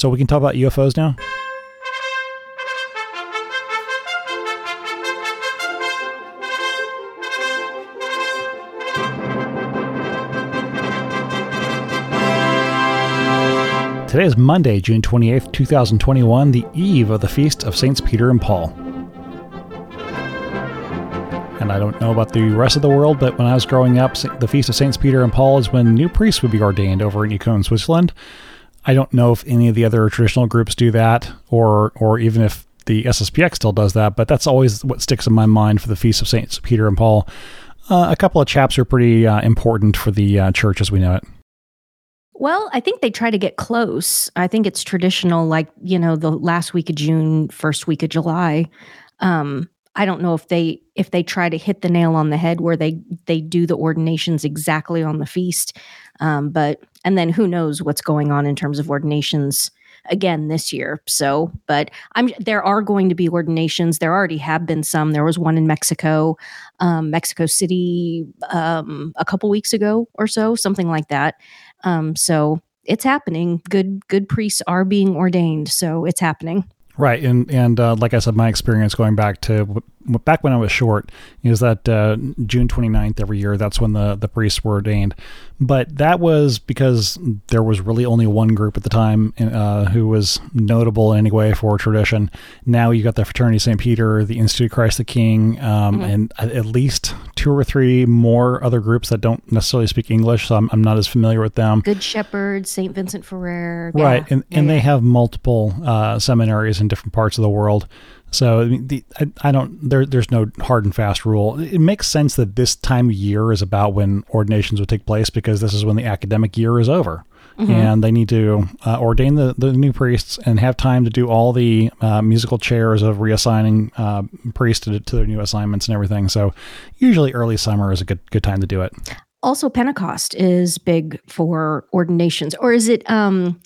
So we can talk about UFOs now? Today is Monday, June 28th, 2021, the eve of the feast of Saints Peter and Paul. And I don't know about the rest of the world, but when I was growing up, the feast of Saints Peter and Paul is when new priests would be ordained over in Écône, Switzerland. I don't know if any of the other traditional groups do that, or or even if the SSPX still does that, but that's always what sticks in my mind for the feast of Saints Peter and Paul. Uh, a couple of chaps are pretty uh, important for the uh, church as we know it. Well, I think they try to get close. I think it's traditional, like, you know, the last week of June, first week of July. Um, I don't know if they if they try to hit the nail on the head where they they do the ordinations exactly on the feast. Um, but and then who knows what's going on in terms of ordinations again this year. So, but I'm there are going to be ordinations. There already have been some. There was one in Mexico, um, Mexico City, um, a couple weeks ago or so, something like that. Um, so it's happening. Good good priests are being ordained, so it's happening. Right, and and uh, like I said, my experience going back to back when I was short is that uh, June 29th every year. That's when the the priests were ordained, but that was because there was really only one group at the time uh, who was notable anyway for tradition. Now you got the Fraternity St. Peter, the Institute Christ the King, um, mm-hmm. and at least two or three more other groups that don't necessarily speak English, so I'm, I'm not as familiar with them. Good Shepherd, St. Vincent Ferrer. Right, yeah. and, and yeah, they have multiple uh, seminaries in different parts of the world. So I, mean, the, I, I, don't. There, there's no hard and fast rule. It makes sense that this time of year is about when ordinations would take place because this is when the academic year is over, mm-hmm. and they need to uh, ordain the, the new priests and have time to do all the uh, musical chairs of reassigning uh, priests to, to their new assignments and everything. So usually early summer is a good good time to do it. Also, Pentecost is big for ordinations, or is it um,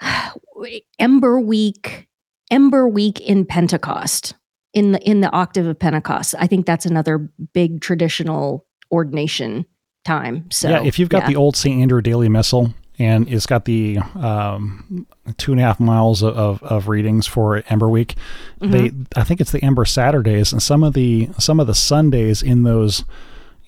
Ember Week? Ember Week in Pentecost in the in the octave of Pentecost. I think that's another big traditional ordination time. So yeah, if you've got yeah. the old St. Andrew Daily Missal and it's got the um, two and a half miles of, of readings for Ember Week, mm-hmm. they I think it's the Ember Saturdays and some of the some of the Sundays in those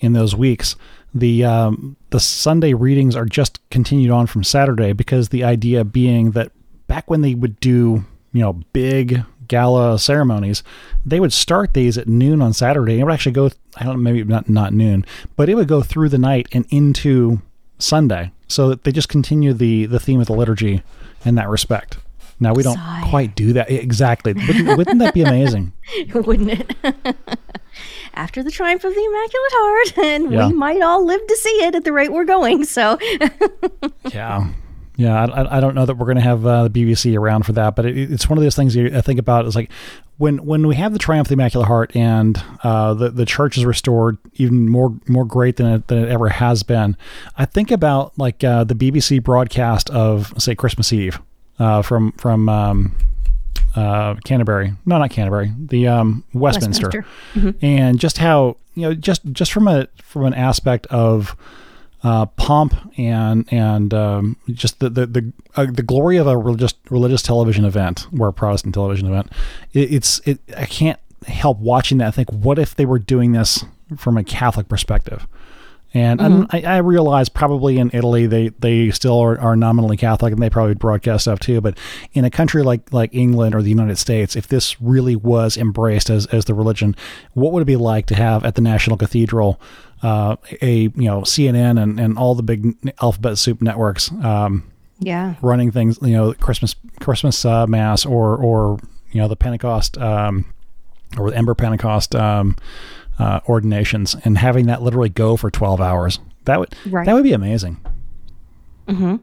in those weeks. The um, the Sunday readings are just continued on from Saturday because the idea being that back when they would do you know, big gala ceremonies, they would start these at noon on Saturday. It would actually go, I don't know, maybe not, not noon, but it would go through the night and into Sunday. So that they just continue the, the theme of the liturgy in that respect. Now we don't Sigh. quite do that exactly. Wouldn't, wouldn't that be amazing? wouldn't it? After the triumph of the Immaculate Heart, and yeah. we might all live to see it at the rate we're going. So, yeah, yeah, I, I don't know that we're going to have uh, the BBC around for that, but it, it's one of those things you, I think about. Is like when when we have the triumph of the Immaculate Heart and uh, the the church is restored, even more more great than it, than it ever has been. I think about like uh, the BBC broadcast of say Christmas Eve uh, from from um, uh, Canterbury, no, not Canterbury, the um, Westminster, Westminster. Mm-hmm. and just how you know just just from a from an aspect of uh, pomp and and um, just the the the, uh, the glory of a religious religious television event or a Protestant television event. It, it's it. I can't help watching that. I think, what if they were doing this from a Catholic perspective? And, mm-hmm. I, I, realize probably in Italy they, they still are, are, nominally Catholic and they probably broadcast stuff too. But in a country like like England or the United States, if this really was embraced as, as the religion, what would it be like to have at the National Cathedral uh, a you know CNN and, and all the big alphabet soup networks. Um, yeah, running things you know Christmas Christmas uh, mass or or you know the Pentecost um, or the Ember Pentecost um, uh, ordinations and having that literally go for twelve hours. That would right. that would be amazing. Mm-hmm.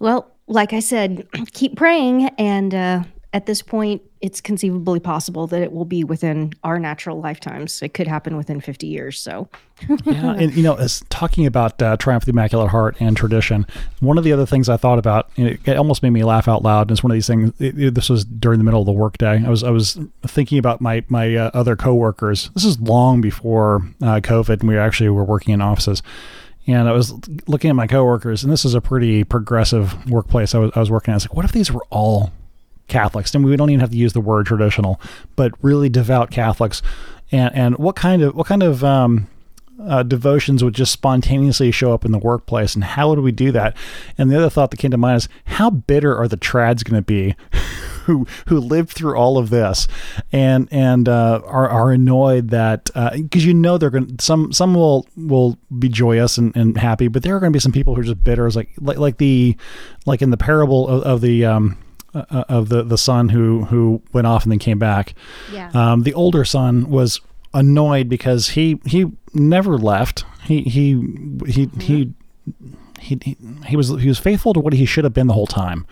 Well, like I said, keep praying and uh, at this point, it's conceivably possible that it will be within our natural lifetimes. It could happen within 50 years. So, yeah. And, you know, as talking about uh, Triumph of the Immaculate Heart and tradition, one of the other things I thought about, it, it almost made me laugh out loud. And it's one of these things, it, it, this was during the middle of the workday. I was, I was thinking about my, my uh, other coworkers. This is long before uh, COVID and we actually were working in offices. And I was looking at my coworkers, and this is a pretty progressive workplace I was, I was working at. I was like, what if these were all Catholics? And we don't even have to use the word traditional, but really devout Catholics. And and what kind of what kind of um, uh, devotions would just spontaneously show up in the workplace, and how would we do that? And the other thought that came to mind is, how bitter are the trads going to be? who who lived through all of this and and uh, are are annoyed that because uh, you know they're going some some will will be joyous and, and happy, but there are going to be some people who are just bitter. It's like like like the like in the parable of, of the um, uh, uh, of the the son who who went off and then came back. Yeah. Um, the older son was annoyed because he he never left. He he he mm-hmm. he. He, he, he was he was faithful to what he should have been the whole time,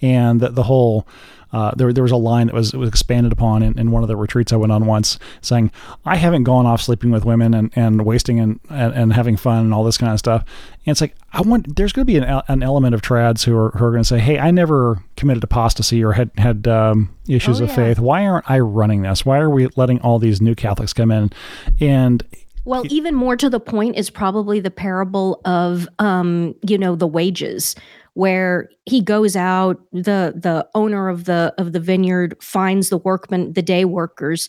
and the, the whole uh, there, there was a line that was, was expanded upon in, in, one of the retreats I went on once, saying, "I haven't gone off sleeping with women and, and wasting and, and, and having fun and all this kind of stuff." And it's like I want there's going to be an, an element of trads who are who are going to say, "Hey, I never committed apostasy or had had um, issues oh, of yeah. faith. Why aren't I running this? Why are we letting all these new Catholics come in?" And well, even more to the point is probably the parable of, um, you know, the wages, where he goes out the the owner of the of the vineyard finds the workmen the day workers.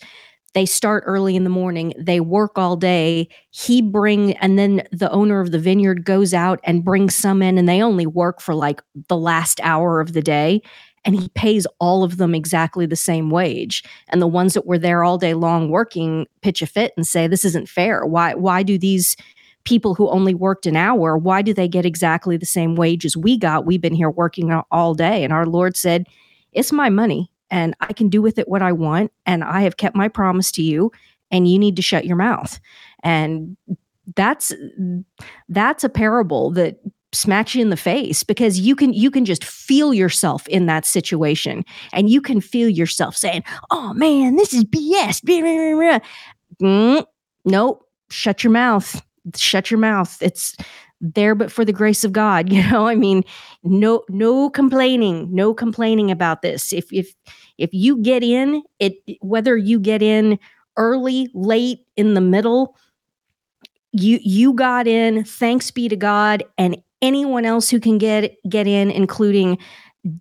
They start early in the morning. They work all day. He bring and then the owner of the vineyard goes out and brings some in and they only work for like the last hour of the day. And he pays all of them exactly the same wage. And the ones that were there all day long working pitch a fit and say this isn't fair. Why why do these people who only worked an hour, why do they get exactly the same wage as we got? We've been here working all day. And our Lord said, It's my money and I can do with it what I want. And I have kept my promise to you and you need to shut your mouth. And that's that's a parable that smacks you in the face because you can you can just feel yourself in that situation and you can feel yourself saying oh man this is bs mm, nope shut your mouth shut your mouth. It's there but for the grace of God, you know? I mean, no no complaining, no complaining about this. If if if you get in, it whether you get in early, late, in the middle, you you got in, thanks be to God and anyone else who can get get in including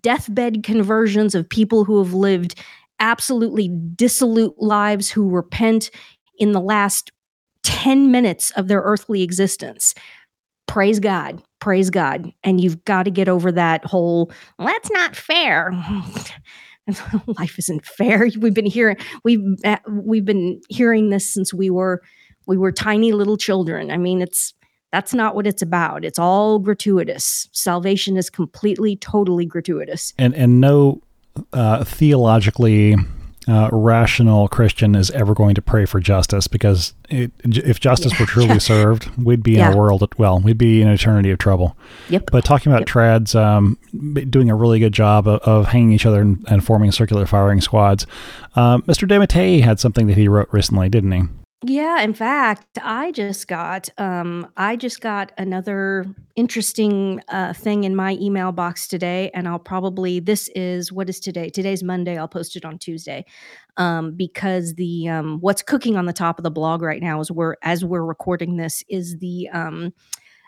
deathbed conversions of people who have lived absolutely dissolute lives who repent in the last 10 minutes of their earthly existence. Praise God. Praise God. And you've got to get over that whole, well, that's not fair. Life isn't fair. We've been hearing we've uh, we've been hearing this since we were we were tiny little children. I mean, it's that's not what it's about. It's all gratuitous. Salvation is completely, totally gratuitous. And and no uh, theologically uh, rational Christian is ever going to pray for justice because it, if justice yeah. were truly served, we'd be yeah. in a world, of, well, we'd be in an eternity of trouble. Yep. But talking about yep. trads um, doing a really good job of, of hanging each other and, and, forming circular firing squads, uh, Mr. DeMattei had something that he wrote recently, didn't he? Yeah, in fact, I just got um I just got another interesting uh thing in my email box today and I'll probably this is what is today? Today's Monday. I'll post it on Tuesday. Um because the um what's cooking on the top of the blog right now is we're as we're recording this is the um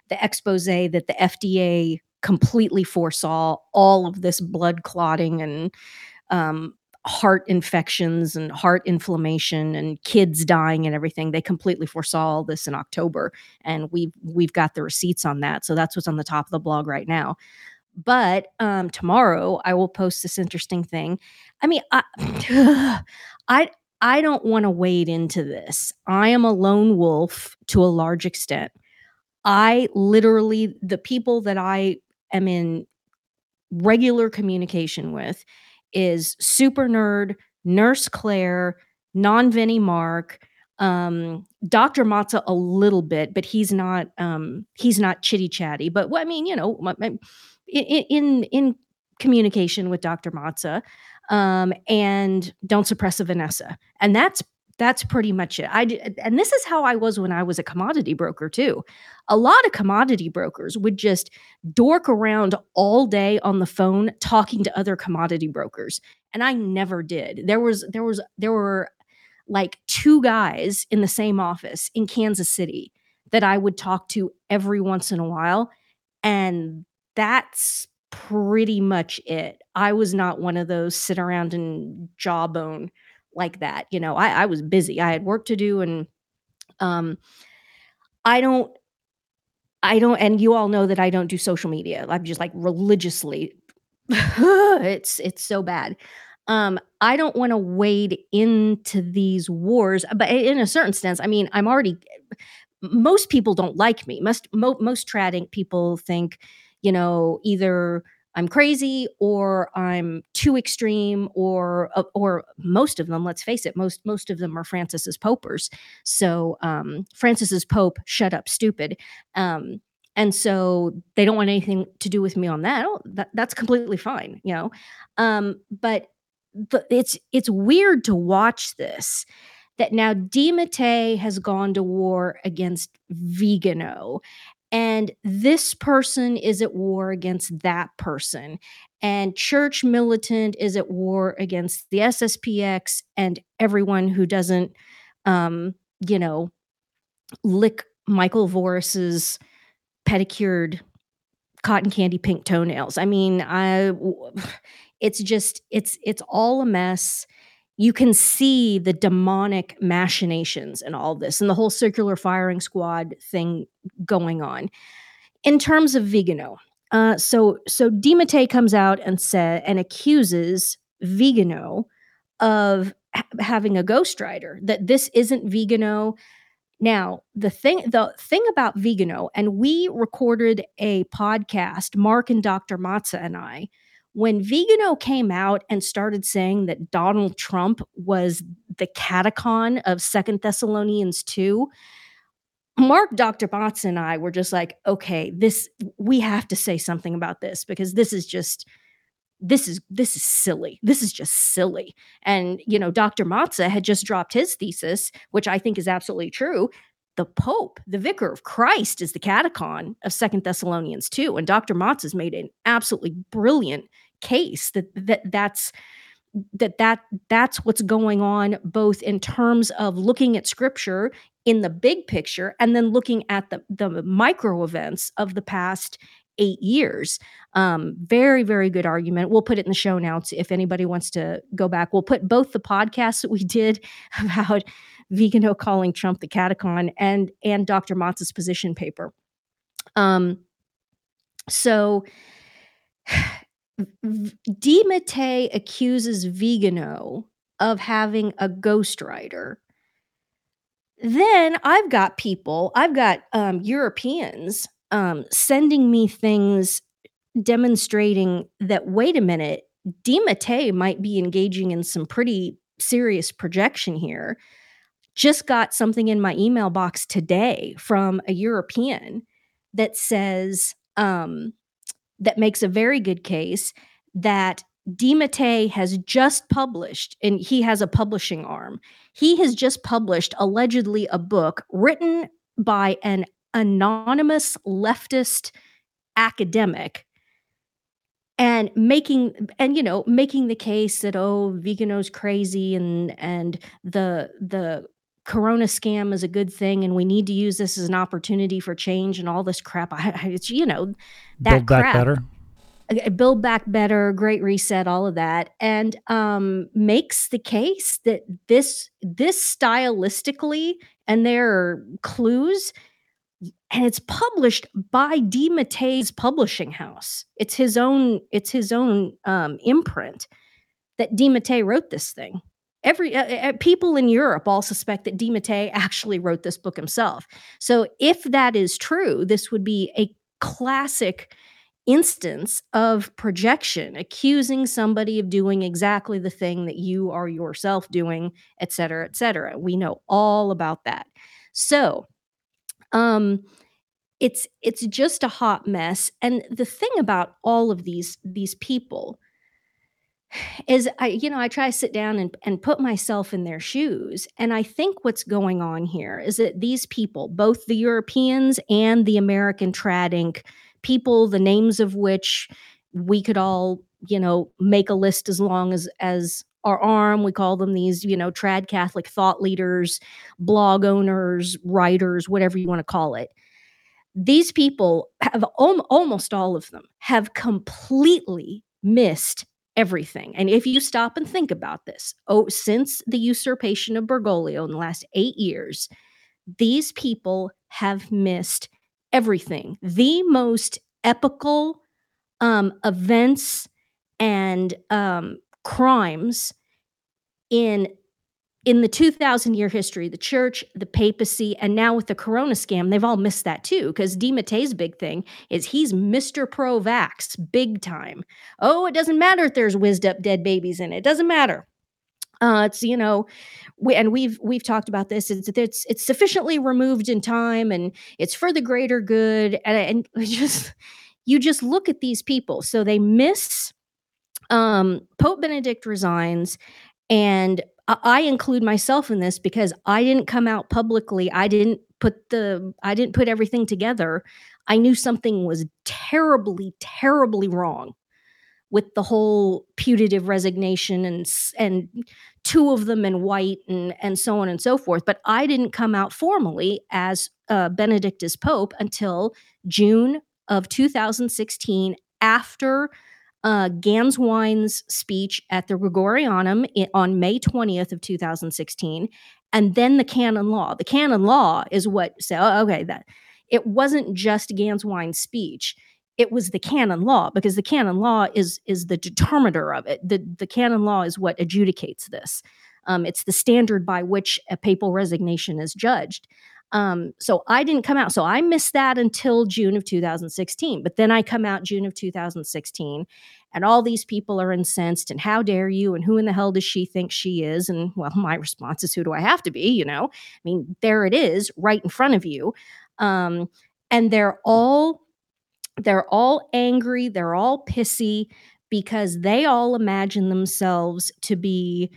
the expose that the FDA completely foresaw all of this blood clotting and um heart infections and heart inflammation and kids dying and everything they completely foresaw all this in october and we've we've got the receipts on that so that's what's on the top of the blog right now. But um, tomorrow i will post this interesting thing. I mean i i i don't want to wade into this. I am a lone wolf to a large extent. I literally the people that i am in regular communication with is Super Nerd, Nurse Claire, Non Veni Mark, um, Dr. Mazza a little bit, but he's not um, he's not chitty chatty. But I mean, you know, in in, in communication with Dr. Mazza, um, and don't suppress a Vanessa, and that's that's pretty much it. I and this is how I was when I was a commodity broker too. A lot of commodity brokers would just dork around all day on the phone talking to other commodity brokers, and I never did. There was there was there were like two guys in the same office in Kansas City that I would talk to every once in a while. And that's pretty much it. I was not one of those sit around and jawbone like that. You know, I, I was busy. I had work to do and um I don't I don't and you all know that I don't do social media. I'm just like religiously it's it's so bad. Um I don't want to wade into these wars, but in a certain sense, I mean, I'm already most people don't like me. Most mo- most trading people think, you know, either I'm crazy or I'm too extreme or uh, or most of them let's face it most most of them are Francis's popers. So um Francis's pope shut up stupid. Um and so they don't want anything to do with me on that, that that's completely fine you know? Um but but it's it's weird to watch this that now DeMattei has gone to war against Vigano and this person is at war against that person and church militant is at war against the sspx and everyone who doesn't um you know lick michael voris's pedicured cotton candy pink toenails. I mean i it's just it's it's all a mess you can see the demonic machinations and all this and the whole circular firing squad thing going on. In terms of Vigano, uh, so so DeMattei comes out and said and accuses Vigano of ha- having a ghostwriter, that this isn't Vigano. Now, the thing the thing about Vigano, and we recorded a podcast, Mark and Dr. Mazza and I, when Vigano came out and started saying that Donald Trump was the katechon of Second Thessalonians 2, Mark, Dr. Botts, and I were just like, okay, this we have to say something about this because this is just this is this is silly. This is just silly. And you know, Dr. Mazza had just dropped his thesis, which I think is absolutely true. The Pope, the Vicar of Christ, is the katechon of Second Thessalonians 2. And Dr. Mazza has made an absolutely brilliant case that that that's that that that's what's going on both in terms of looking at scripture in the big picture and then looking at the the micro events of the past eight years. Um, very very good argument. We'll put it in the show notes if anybody wants to go back. We'll put both the podcasts that we did about Vigano calling trump the katechon and and dr Mazza's position paper. Um so DeMattei accuses Vigano of having a ghostwriter. Then I've got people, I've got um, Europeans um, sending me things demonstrating that, wait a minute, DeMattei might be engaging in some pretty serious projection here. Just got something in my email box today from a European that says, um, that makes a very good case that DeMattei has just published, and he has a publishing arm. He has just published allegedly a book written by an anonymous leftist academic and making and you know making the case that oh Vigano's crazy and and the the corona scam is a good thing and we need to use this as an opportunity for change and all this crap. I, it's you know that Build back crap. better. Uh, build back better great reset all of that. And um, makes the case that this this stylistically and there are clues and it's published by DeMattei's publishing house. It's his own it's his own um, imprint that DiMattei wrote this thing every uh, uh, people in Europe all suspect that DeMattei actually wrote this book himself so if that is true this would be a classic instance of projection, accusing somebody of doing exactly the thing that you are yourself doing, et cetera, et cetera. We know all about that. So, um, it's it's just a hot mess. And the thing about all of these these people is I, you know, I try to sit down and, and put myself in their shoes. And I think what's going on here is that these people, both the Europeans and the American trad inc people, the names of which we could all, you know, make a list as long as as our arm. We call them these, you know, trad Catholic thought leaders, blog owners, writers, whatever you want to call it. These people have almost all of them have completely missed everything. And if you stop and think about this, oh, since the usurpation of Bergoglio in the last eight years, these people have missed everything. The most epical um, events and um, crimes in in the 2000 year history the church the papacy and now with the corona scam they've all missed that too because DeMattei's big thing is he's mr pro-vax big time oh it doesn't matter if there's whizzed up dead babies in it, it doesn't matter uh, it's you know, we, and we've we've talked about this. It's it's it's sufficiently removed in time, and it's for the greater good. And, and just you just look at these people. So they miss um, Pope Benedict resigns, and I include myself in this because I didn't come out publicly. I didn't put the I didn't put everything together. I knew something was terribly, terribly wrong with the whole putative resignation and and two of them in white and and so on and so forth. But I didn't come out formally as uh, Benedict as Pope until June of 2016 after uh, speech at the Gregorianum on May 20th of 2016, and then the canon law. The canon law is what said, oh, okay, that it wasn't just Gänswein's speech. It was the canon law because the canon law is is the determiner of it. The the canon law is what adjudicates this. Um, it's the standard by which a papal resignation is judged. Um, so I didn't come out. So I missed that until June of 2016. But then I come out June of 2016, and all these people are incensed. And how dare you? And who in the hell does she think she is? And well, my response is, who do I have to be? You know, I mean, there it is, right in front of you. Um, and they're all they're all angry. They're all pissy because they all imagine themselves to be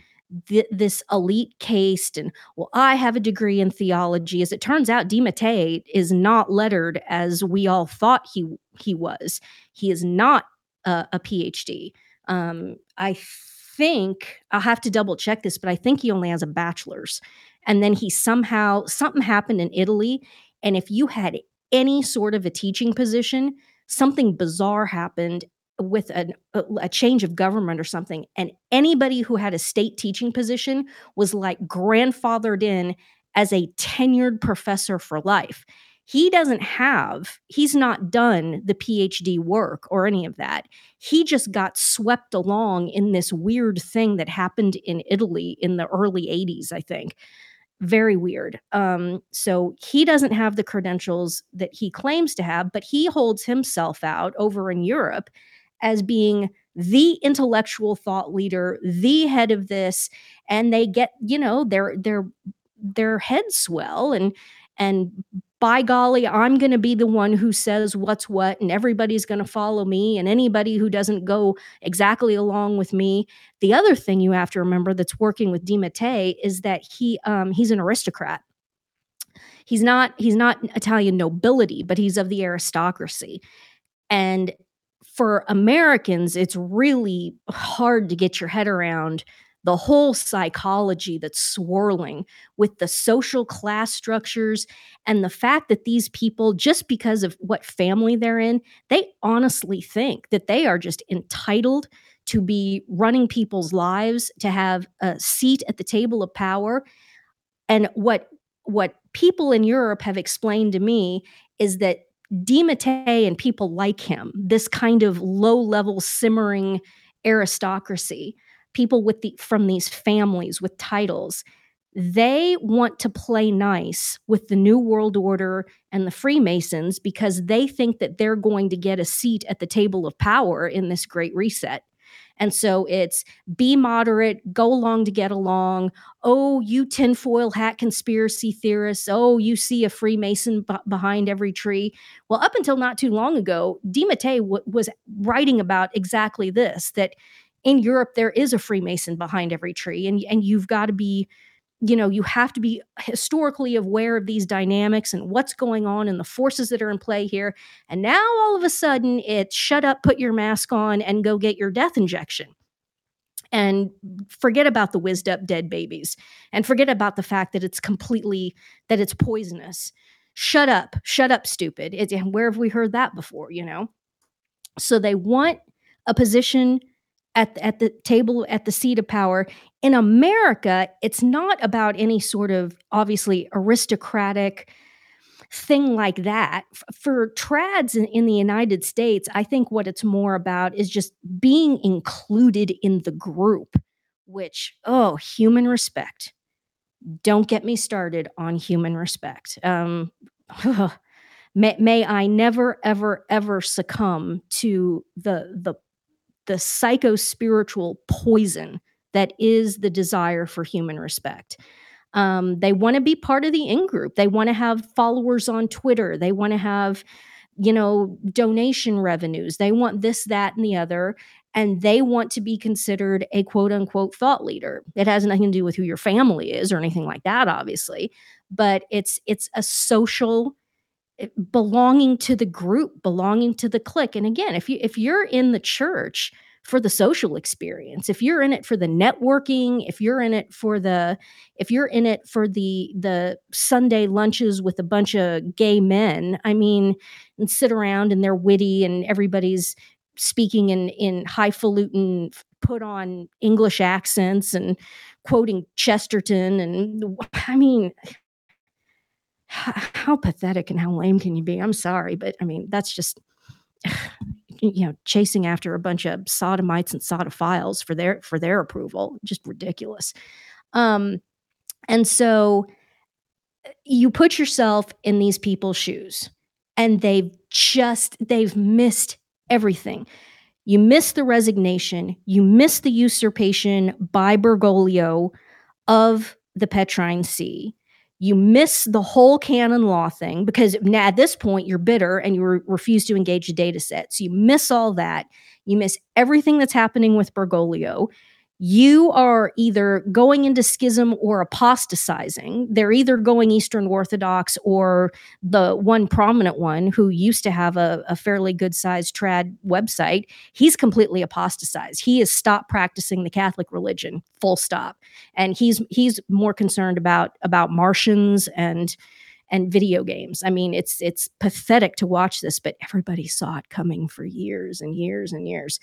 th- this elite caste and well i have a degree in theology. As it turns out DeMattei is not lettered as we all thought he he was. He is not a, a phd um, i think i'll have to double check this but i think he only has a bachelor's. And then he somehow something happened in italy and if you had any sort of a teaching position something bizarre happened with an, a, change of government or something, and anybody who had a state teaching position was like grandfathered in as a tenured professor for life. He doesn't have, he's not done the PhD work or any of that. He just got swept along in this weird thing that happened in Italy in the early 80s, I think. Very weird. Um, so he doesn't have the credentials that he claims to have, but he holds himself out over in Europe as being the intellectual thought leader, the head of this, and they get, you know, their their their heads swell and and by golly, I'm going to be the one who says what's what, and everybody's going to follow me. And anybody who doesn't go exactly along with me. The other thing you have to remember that's working with DeMattei is that he um, he's an aristocrat. He's not he's not Italian nobility, but he's of the aristocracy. And for Americans, it's really hard to get your head around the whole psychology that's swirling with the social class structures and the fact that these people, just because of what family they're in, they honestly think that they are just entitled to be running people's lives, to have a seat at the table of power. And what what people in Europe have explained to me is that DeMattei and people like him, this kind of low level simmering aristocracy, people with the from these families with titles, they want to play nice with the New World Order and the Freemasons because they think that they're going to get a seat at the table of power in this great reset. And so it's be moderate, go along to get along. Oh, you tinfoil hat conspiracy theorists. Oh, you see a Freemason b- behind every tree. Well, up until not too long ago, DeMattei w- was writing about exactly this that in Europe, there is a Freemason behind every tree, and, and you've got to be you know you have to be historically aware of these dynamics and what's going on and the forces that are in play here. And now all of a sudden it's shut up put your mask on and go get your death injection. And forget about the whizzed up dead babies. And forget about the fact that it's completely that it's poisonous. Shut up shut up stupid. It, where have we heard that before? You know? So they want a position at, at the table at the seat of power. In america it's not about any sort of obviously aristocratic thing like that. For trads in, in, the united states i think what it's more about is just being included in the group which oh human respect. Don't get me started on human respect. Um, may, may i never ever ever succumb to the the the psycho spiritual poison that is the desire for human respect um, they want to be part of the in group. They want to have followers on Twitter. They want to have, you know, donation revenues. They want this, that, and the other. And they want to be considered a quote unquote thought leader. It has nothing to do with who your family is or anything like that, obviously. But it's it's a social Eh, belonging to the group, belonging to the clique. And again, if you if you're in the church, for the social experience if you're in it for the networking if you're in it for the if you're in it for the the sunday lunches with a bunch of gay men i mean and sit around and they're witty and everybody's speaking in in highfalutin put on english accents and quoting chesterton and i mean how pathetic and how lame can you be? I'm sorry but i mean that's just you know chasing after a bunch of sodomites and sodophiles for their for their approval just ridiculous. Um and so you put yourself in these people's shoes and they've just they've missed everything. You miss the resignation you miss the usurpation by bergoglio of the petrine see you miss the whole canon law thing because now at this point you're bitter and you re- refuse to engage the data set. So you miss all that. You miss everything that's happening with Bergoglio you are either going into schism or apostatizing. They're either going Eastern Orthodox or the one prominent one who used to have a, a fairly good sized trad website. He's completely apostatized. He has stopped practicing the Catholic religion, full stop. And he's he's more concerned about about Martians and and video games. I mean, it's it's pathetic to watch this, but everybody saw it coming for years and years and years.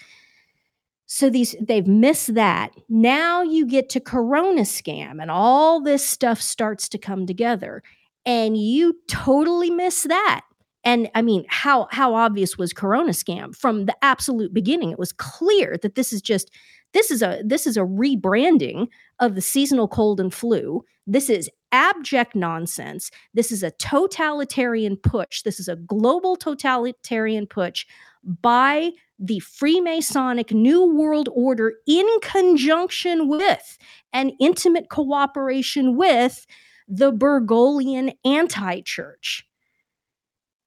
So these they've missed that. Now you get to Corona scam and all this stuff starts to come together and you totally miss that. And I mean, how how obvious was Corona scam from the absolute beginning? It was clear that this is just this is a this is a rebranding of the seasonal cold and flu. This is abject nonsense. This is a totalitarian push. This is a global totalitarian push by the Freemasonic New World Order in conjunction with and intimate cooperation with the Bergoglian anti church.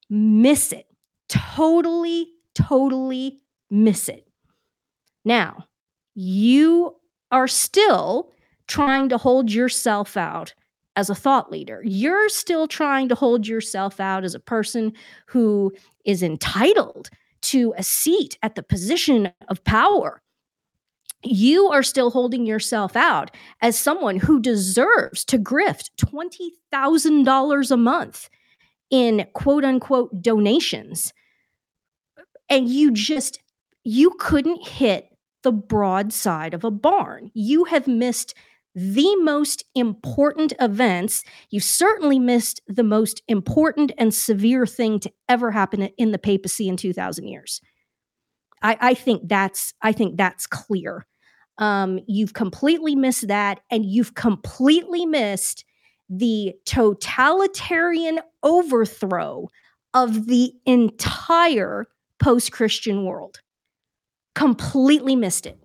Miss it. Totally, totally miss it. Now, you are still trying to hold yourself out as a thought leader. You're still trying to hold yourself out as a person who is entitled to a seat at the position of power, you are still holding yourself out as someone who deserves to grift $20,000 a month in quote unquote donations. And you just, you couldn't hit the broadside of a barn. You have missed the most important events—you've certainly missed the most important and severe thing to ever happen in the papacy in 2000 years. I, I think that's I think that's clear. Um, you've completely missed that, and you've completely missed the totalitarian overthrow of the entire post-Christian world. Completely missed it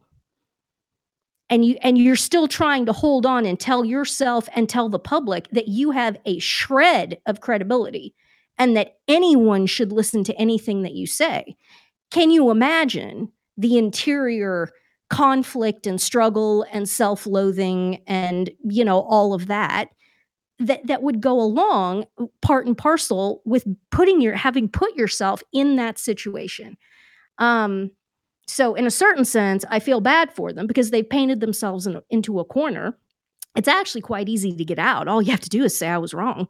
and you and you're still trying to hold on and tell yourself and tell the public that you have a shred of credibility and that anyone should listen to anything that you say. Can you imagine the interior conflict and struggle and self-loathing and you know all of that that that would go along part and parcel with putting your having put yourself in that situation? Um so, in a certain sense, I feel bad for them because they've painted themselves in, into a corner. It's actually quite easy to get out. All you have to do is say I was wrong,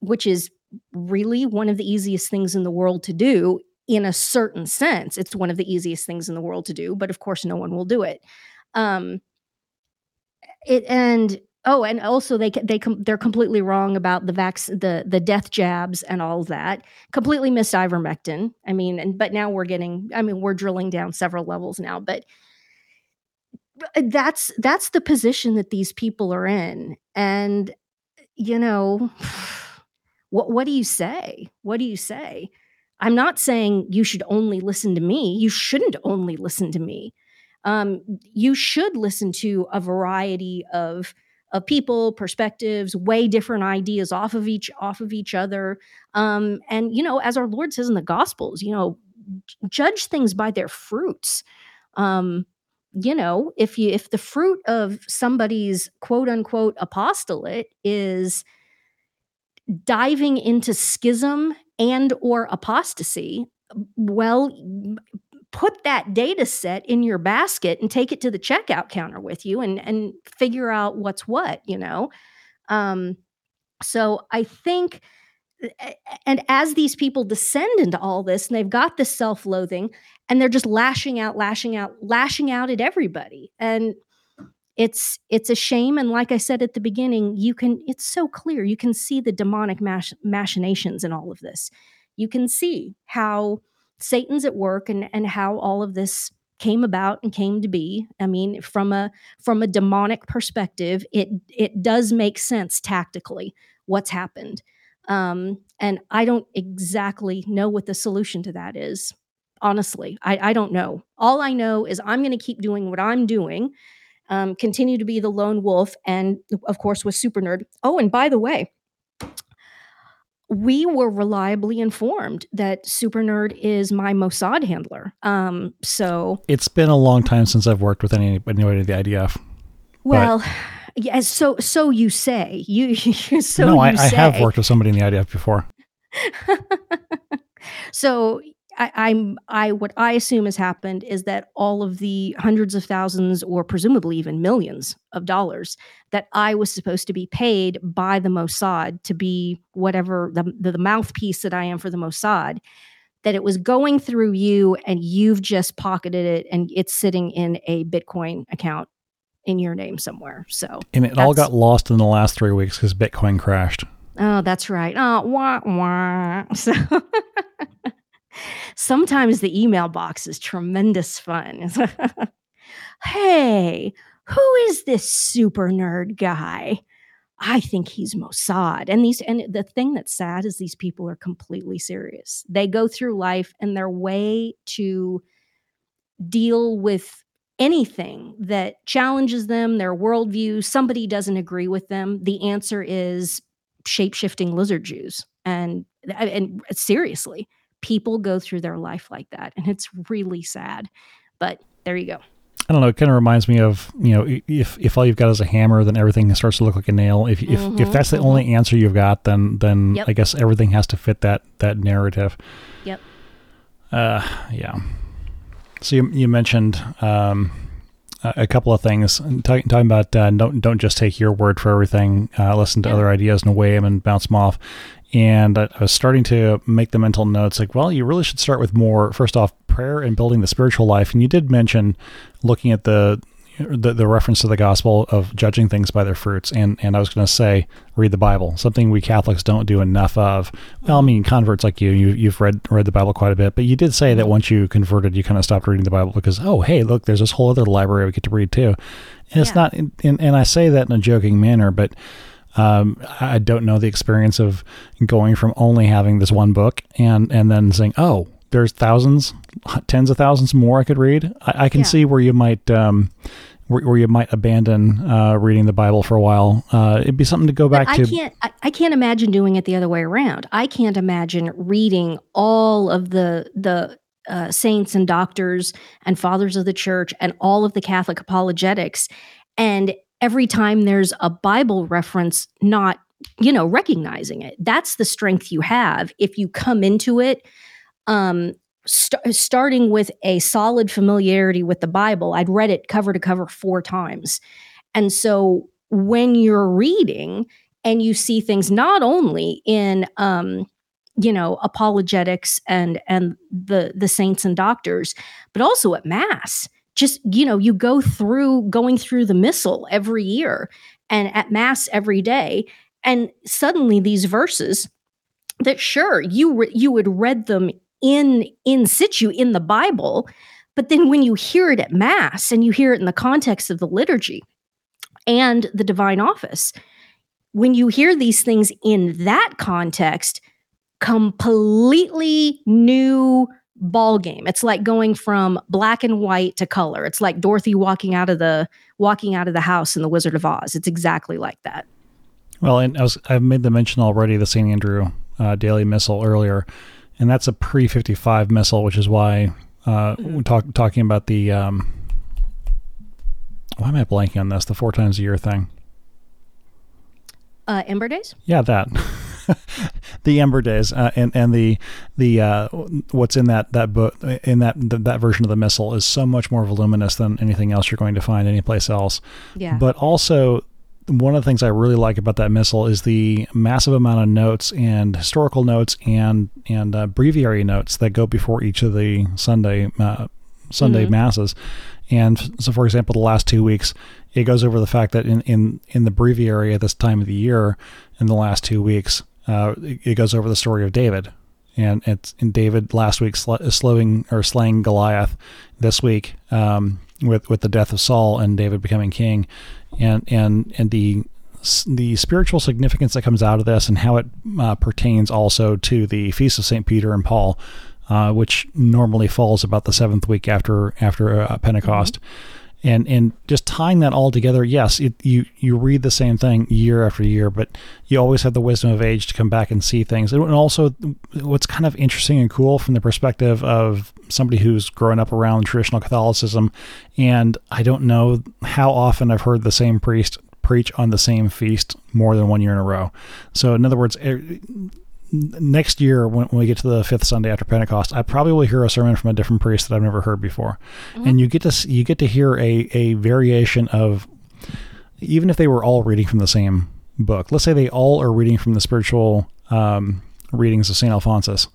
which is really one of the easiest things in the world to do in a certain sense. It's one of the easiest things in the world to do, but of course, no one will do it. Um, it and Oh, and also they they they're completely wrong about the vax the the death jabs and all that. Completely missed ivermectin. I mean, and but now we're getting. I mean, we're drilling down several levels now, but that's that's the position that these people are in, and you know, what what do you say? What do you say? I'm not saying you should only listen to me. You shouldn't only listen to me. Um, you should listen to a variety of of people, perspectives, way different ideas off of each off of each other. Um, and you know, as our Lord says in the Gospels, you know, judge things by their fruits. Um, you know, if you if the fruit of somebody's quote unquote apostolate is diving into schism and or apostasy, well, put that data set in your basket and take it to the checkout counter with you and and figure out what's what you know? Um so i think and as these people descend into all this and they've got this self-loathing and they're just lashing out lashing out lashing out at everybody and it's it's a shame and like i said at the beginning you can it's so clear you can see the demonic mach- machinations in all of this. You can see how Satan's at work and and how all of this came about and came to be. I mean, from a from a demonic perspective, it it does make sense tactically what's happened. Um, and I don't exactly know what the solution to that is. Honestly, I, I don't know. All I know is I'm going to keep doing what I'm doing, um, continue to be the lone wolf, and of course with Super Nerd. Oh, and by the way, we were reliably informed that Super Nerd is my Mossad handler. Um, so it's been a long time since I've worked with any anybody at the IDF. Well, yes. So so you say you. so no, I, I have worked with somebody in the IDF before. so I, am I what I assume has happened is that all of the hundreds of thousands or presumably even millions of dollars that I was supposed to be paid by the Mossad to be whatever the, the, the mouthpiece that I am for the Mossad, that it was going through you and you've just pocketed it and it's sitting in a Bitcoin account in your name somewhere. So and it all got lost in the last three weeks because Bitcoin crashed. Oh, that's right. Oh, wah wah. So sometimes the email box is tremendous fun. hey, who is this super nerd guy? I think he's Mossad. And these and the thing that's sad is these people are completely serious. They go through life and their way to deal with anything that challenges them, their worldview, somebody doesn't agree with them. The answer is shape-shifting lizard Jews. And and seriously, people go through their life like that and it's really sad but there you go I don't know. It kind of reminds me of you know if if all you've got is a hammer, then everything starts to look like a nail. If if, mm-hmm, if that's the mm-hmm. only answer you've got, then then yep. I guess everything has to fit that that narrative. Yep. Uh, yeah. So you you mentioned um, a couple of things talking, talking about uh, don't don't just take your word for everything. Uh, listen to other ideas and weigh them and bounce them off and I was starting to make the mental notes like, well, you really should start with more, first off, prayer and building the spiritual life. And you did mention looking at the the, the reference to the gospel of judging things by their fruits. And, and I was going to say, read the Bible, something we Catholics don't do enough of. Well, I mean, converts like you, you you've read, read the Bible quite a bit, but you did say that mm-hmm. once you converted, you kind of stopped reading the Bible because, oh, hey, look, there's this whole other library we get to read too. And it's not, and, and I say that in a joking manner, but um, I don't know the experience of going from only having this one book and and then saying, "Oh, there's thousands, tens of thousands more I could read." I, I can yeah. see where you might um, where, where, you might abandon uh, reading the Bible for a while. Uh, it'd be something to go back I to. Can't, I, I can't imagine doing it the other way around. I can't imagine reading all of the the uh, saints and doctors and fathers of the church and all of the Catholic apologetics and every time there's a Bible reference, not, you know, recognizing it. That's the strength you have if you come into it um, st- starting with a solid familiarity with the Bible. I'd read it cover to cover four times. And so when you're reading and you see things not only in um, you know apologetics and and the the saints and doctors but also at mass just you know you go through going through the missal every year and at mass every day and suddenly these verses that sure you re- you would read them in in situ in the bible but then when you hear it at mass and you hear it in the context of the liturgy and the divine office when you hear these things in that context completely new ball game. It's like going from black and white to color. It's like Dorothy walking out of the walking out of the house in the Wizard of Oz. It's exactly like that. Well, and I was I've made the mention already the St. Andrew uh, Daily Missal earlier, and that's a pre fifty five missal, which is why uh, mm-hmm. talk, talking about the um, why am I blanking on this? The four times a year thing. Uh, Ember Days. Yeah, that. the Ember Days, uh, and and the the uh, what's in that that book in that that version of the missal is so much more voluminous than anything else you're going to find anyplace else. Yeah. But also, one of the things I really like about that missal is the massive amount of notes and historical notes and and uh, breviary notes that go before each of the Sunday uh, Sunday mm-hmm. masses. And so, for example, the last two weeks, it goes over the fact that in, in, in the breviary at this time of the year, in the last two weeks, uh, it goes over the story of David, and it's in David last week sl- slowing or slaying Goliath, this week um, with with the death of Saul and David becoming king, and and and the the spiritual significance that comes out of this and how it uh, pertains also to the feast of Saint Peter and Paul, uh, which normally falls about the seventh week after after uh, Pentecost. Mm-hmm and and just tying that all together yes it, you you read the same thing year after year but you always have the wisdom of age to come back and see things. And also what's kind of interesting and cool from the perspective of somebody who's grown up around traditional catholicism and i don't know how often i've heard the same priest preach on the same feast more than one year in a row. So in other words next year when, when, we get to the fifth Sunday after Pentecost, I probably will hear a sermon from a different priest that I've never heard before, mm-hmm. and you get to you get to hear a a variation of even if they were all reading from the same book. Let's say they all are reading from the spiritual um, readings of Saint Alphonsus,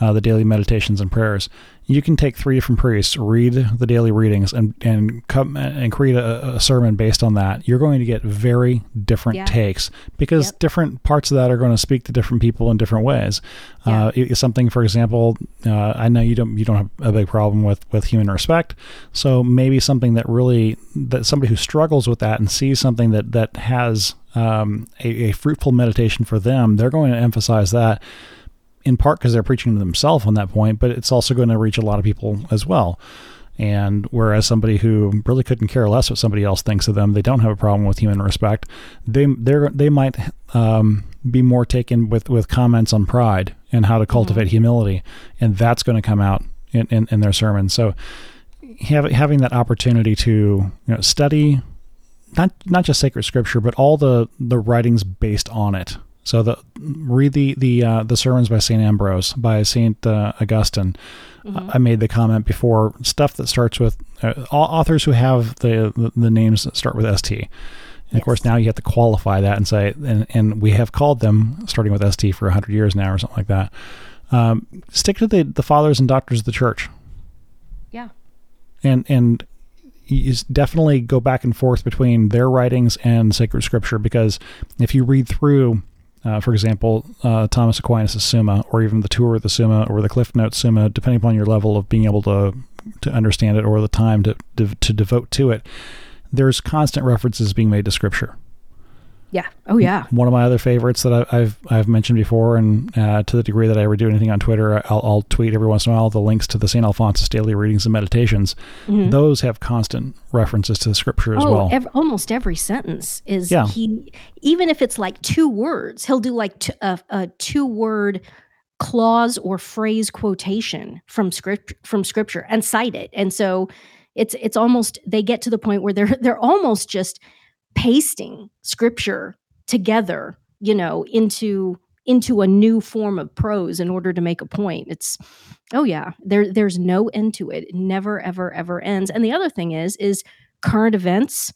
uh, the daily meditations and prayers you can take three different priests, read the daily readings, and and come and create a, a sermon based on that. You're going to get very different yeah. takes because yep. different parts of that are going to speak to different people in different ways. Yeah. Uh, something, for example, uh, I know you don't you don't have a big problem with with human respect, so maybe something that really that somebody who struggles with that and sees something that that has um, a, a fruitful meditation for them, they're going to emphasize that in part because they're preaching to themselves on that point, but it's also going to reach a lot of people as well. And whereas somebody who really couldn't care less what somebody else thinks of them, they don't have a problem with human respect. They they they might um, be more taken with with comments on pride and how to cultivate mm-hmm. humility, and that's going to come out in, in, in their sermon. So have, having that opportunity to you know study not not just sacred scripture, but all the the writings based on it so the read the the uh, the sermons by Saint Ambrose, by Saint uh, Augustine. Mm-hmm. I made the comment before stuff that starts with uh, authors who have the, the, the names that start with ST. And yes. of course, now you have to qualify that and say, and, and we have called them starting with ST for 100 years now or something like that. Um, stick to the, the fathers and doctors of the church. Yeah. And, and you definitely go back and forth between their writings and sacred scripture because if you read through uh, for example, uh, Thomas Aquinas' Summa, or even the Tour of the Summa, or the Cliff Notes Summa, depending upon your level of being able to to understand it or the time to to, to devote to it. There's constant references being made to Scripture. Yeah. Oh, yeah. One of my other favorites that I, have I've mentioned before, and uh, to the degree that I ever do anything on Twitter, I'll, I'll, tweet every once in a while the links to the St. Alphonsus daily readings and meditations. Mm-hmm. Those have constant references to the Scripture as oh, well. Ev- almost every sentence is yeah. he, even if it's like two words, he'll do like t- a, a two word clause or phrase quotation from script from Scripture and cite it, and so it's it's almost they get to the point where they're they're almost just pasting scripture together, you know, into into a new form of prose in order to make a point. It's oh yeah, there there's no end to it. It never ever ever ends. And the other thing is is current events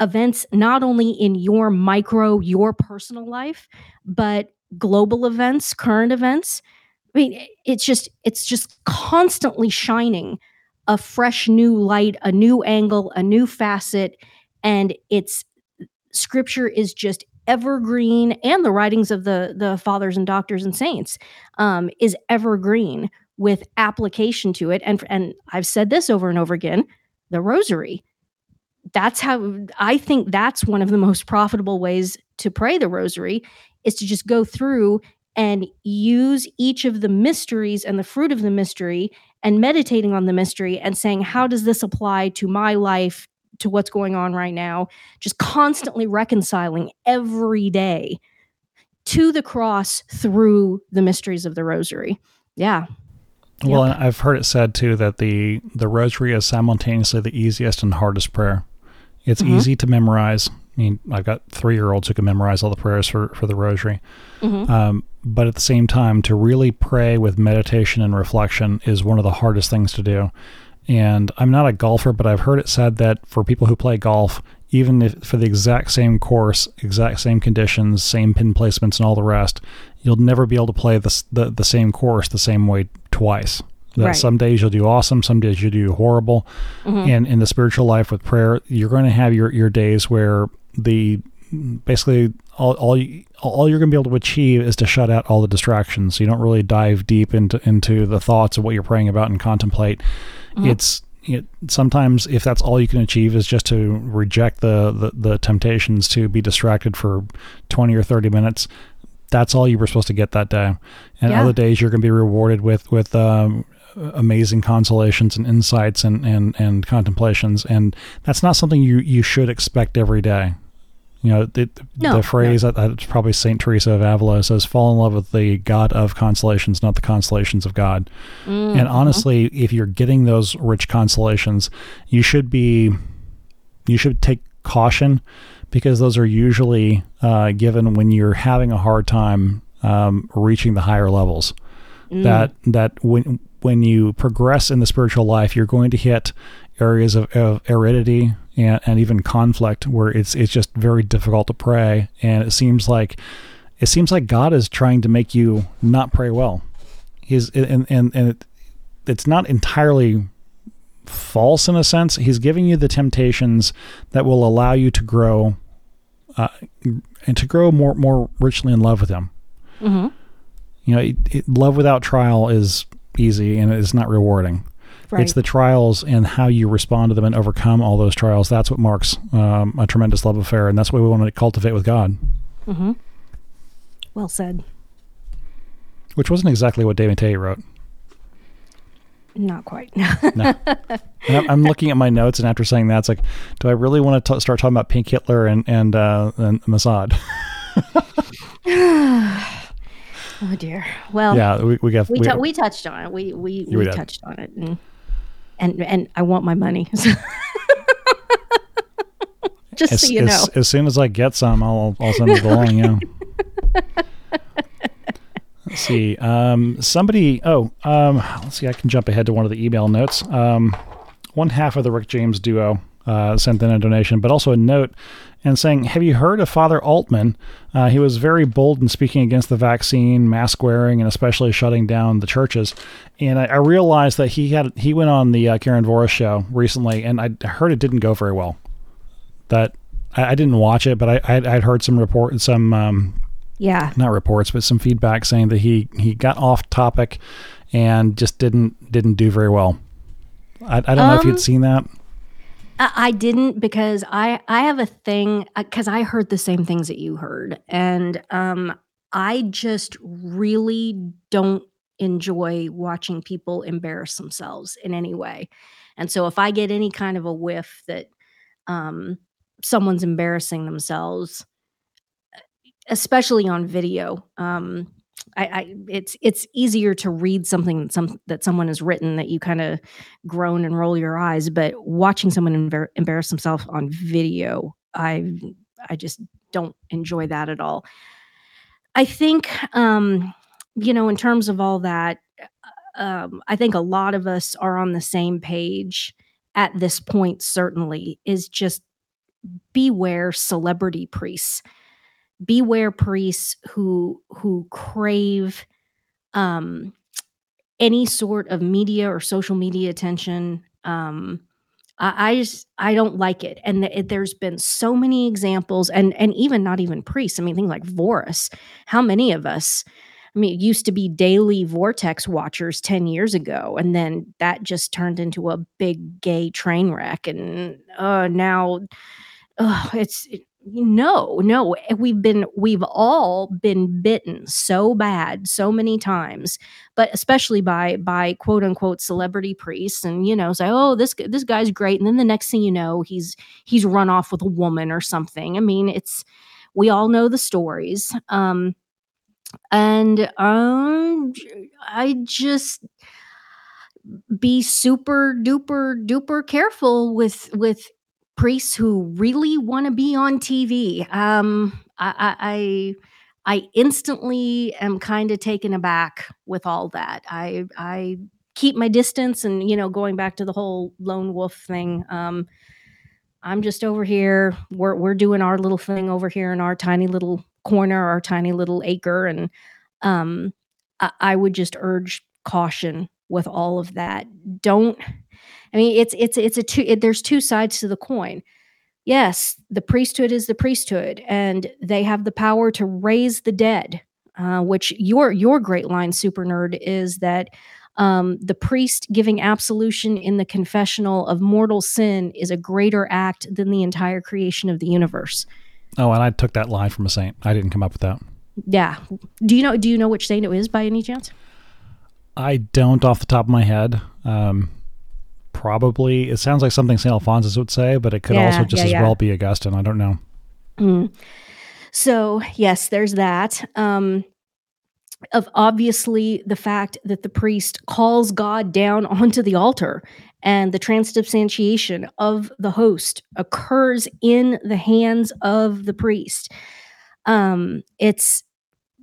events not only in your micro your personal life but global events current events i mean it's just it's just constantly shining a fresh new light a new angle a new facet and it's scripture is just evergreen and the writings of the the fathers and doctors and saints um, is evergreen with application to it. And and I've said this over and over again the rosary. That's how I think that's one of the most profitable ways to pray the rosary is to just go through and use each of the mysteries and the fruit of the mystery and meditating on the mystery and saying how does this apply to my life to what's going on right now, just constantly reconciling every day to the cross through the mysteries of the rosary. Yeah. Well, yep. I've heard it said too that the the rosary is simultaneously the easiest and hardest prayer. It's mm-hmm. easy to memorize. I mean, I've got three year olds who can memorize all the prayers for, for the rosary. Mm-hmm. Um, but at the same time, to really pray with meditation and reflection is one of the hardest things to do. And I'm not a golfer, but I've heard it said that for people who play golf, even if for the exact same course, exact same conditions, same pin placements, and all the rest, you'll never be able to play the, the, the same course the same way twice. That right. some days you'll do awesome, some days you'll do horrible. Mm-hmm. And in the spiritual life with prayer, you're going to have your, your days where the basically all all, you, all you're going to be able to achieve is to shut out all the distractions. So you don't really dive deep into into the thoughts of what you're praying about and contemplate mm-hmm. it's it, sometimes if that's all you can achieve is just to reject the, the, the temptations to be distracted for 20 or 30 minutes that's all you were supposed to get that day and yeah. other days you're going to be rewarded with with um, amazing consolations and insights and, and, and contemplations and that's not something you, you should expect every day you know, the, no, the phrase no. that, it's probably Saint Teresa of Avila says, "Fall in love with the God of consolations, not the consolations of God." Mm-hmm. And honestly, if you're getting those rich consolations, you should be, you should take caution because those are usually uh, given when you're having a hard time um, reaching the higher levels. Mm. That that when when you progress in the spiritual life, you're going to hit areas of, of aridity and, and even conflict where it's it's just very difficult to pray and it seems like it seems like God is trying to make you not pray well. He's and and, and it, it's not entirely false in a sense. He's giving you the temptations that will allow you to grow uh, and to grow more more richly in love with Him. Mm-hmm. You know, it, it, love without trial is easy and it's not rewarding. Right. It's the trials and how you respond to them and overcome all those trials. That's what marks um, a tremendous love affair, and that's what we want to cultivate with God. Mm-hmm. Well said. Which wasn't exactly what David Tate wrote. Not quite. no. I'm looking at my notes, and after saying that, it's like, do I really want to t- start talking about Pink Hitler and and, uh, and Mossad? oh dear. Well, yeah, we, we got we, we, t- we touched on it. We we, we touched on it, and and and I want my money. Just as, so you know. As, as, soon as I get some, I'll I'll send it along. Yeah. let's see. Um, somebody. Oh, um, let's see. I can jump ahead to one of the email notes. Um, one half of the Rick James duo uh, sent in a donation, but also a note and saying, Have you heard of Father Altman? Uh, he was very bold in speaking against the vaccine, mask wearing, and especially shutting down the churches. And I, I realized that he had he went on the uh, Karen Voris show recently, and I heard it didn't go very well. That I, I didn't watch it, but I, I'd, I'd heard some report, some um, yeah, not reports, but some feedback saying that he he got off topic and just didn't didn't do very well. I, I don't um, know if you'd um, seen that. I didn't because I I have a thing because uh, I heard the same things that you heard, and um, I just really don't enjoy watching people embarrass themselves in any way. And so if I get any kind of a whiff that um, someone's embarrassing themselves, especially on video, um, I, I, it's it's easier to read something that some that someone has written that you kind of groan and roll your eyes, but watching someone embar- embarrass themselves on video, I I just don't enjoy that at all. I think, um, you know, in terms of all that, um, I think a lot of us are on the same page at this point, certainly, is just beware celebrity priests. Beware priests who who crave um any sort of media or social media attention. Um I, I just I don't like it. And th- there's been so many examples, and and even not even priests. I mean, things like Voris. How many of us? I mean, it used to be daily Vortex watchers 10 years ago, and then that just turned into a big gay train wreck. And uh, now uh, it's no, no. We've been, we've all been bitten so bad so many times, but especially by by quote unquote celebrity priests, and you know, say, oh, this this guy's great, and then the next thing you know, he's he's run off with a woman or something. I mean, it's we all know the stories. Um, and um i just be super duper duper careful with with priests who really want to be on tv um i i i instantly am kind of taken aback with all that i i keep my distance and you know going back to the whole lone wolf thing um i'm just over here we're we're doing our little thing over here in our tiny little corner, our tiny little acre. And um, I, I would just urge caution with all of that. Don't. I mean, it's it's it's a two. It, there's two sides to the coin. Yes, the priesthood is the priesthood, and they have the power to raise the dead. Uh, which your your great line, super nerd, is that um, the priest giving absolution in the confessional of mortal sin is a greater act than the entire creation of the universe. Oh, and I took that line from a saint. I didn't come up with that. Yeah. Do you know? Do you know which saint it is by any chance? I don't, off the top of my head. Um, probably, it sounds like something Saint Alphonsus would say, but it could yeah, also just yeah, as yeah. well be Augustine. I don't know. Mm. So yes, there's that. Um, of obviously the fact that the priest calls God down onto the altar and the transubstantiation of the host occurs in the hands of the priest. Um, it's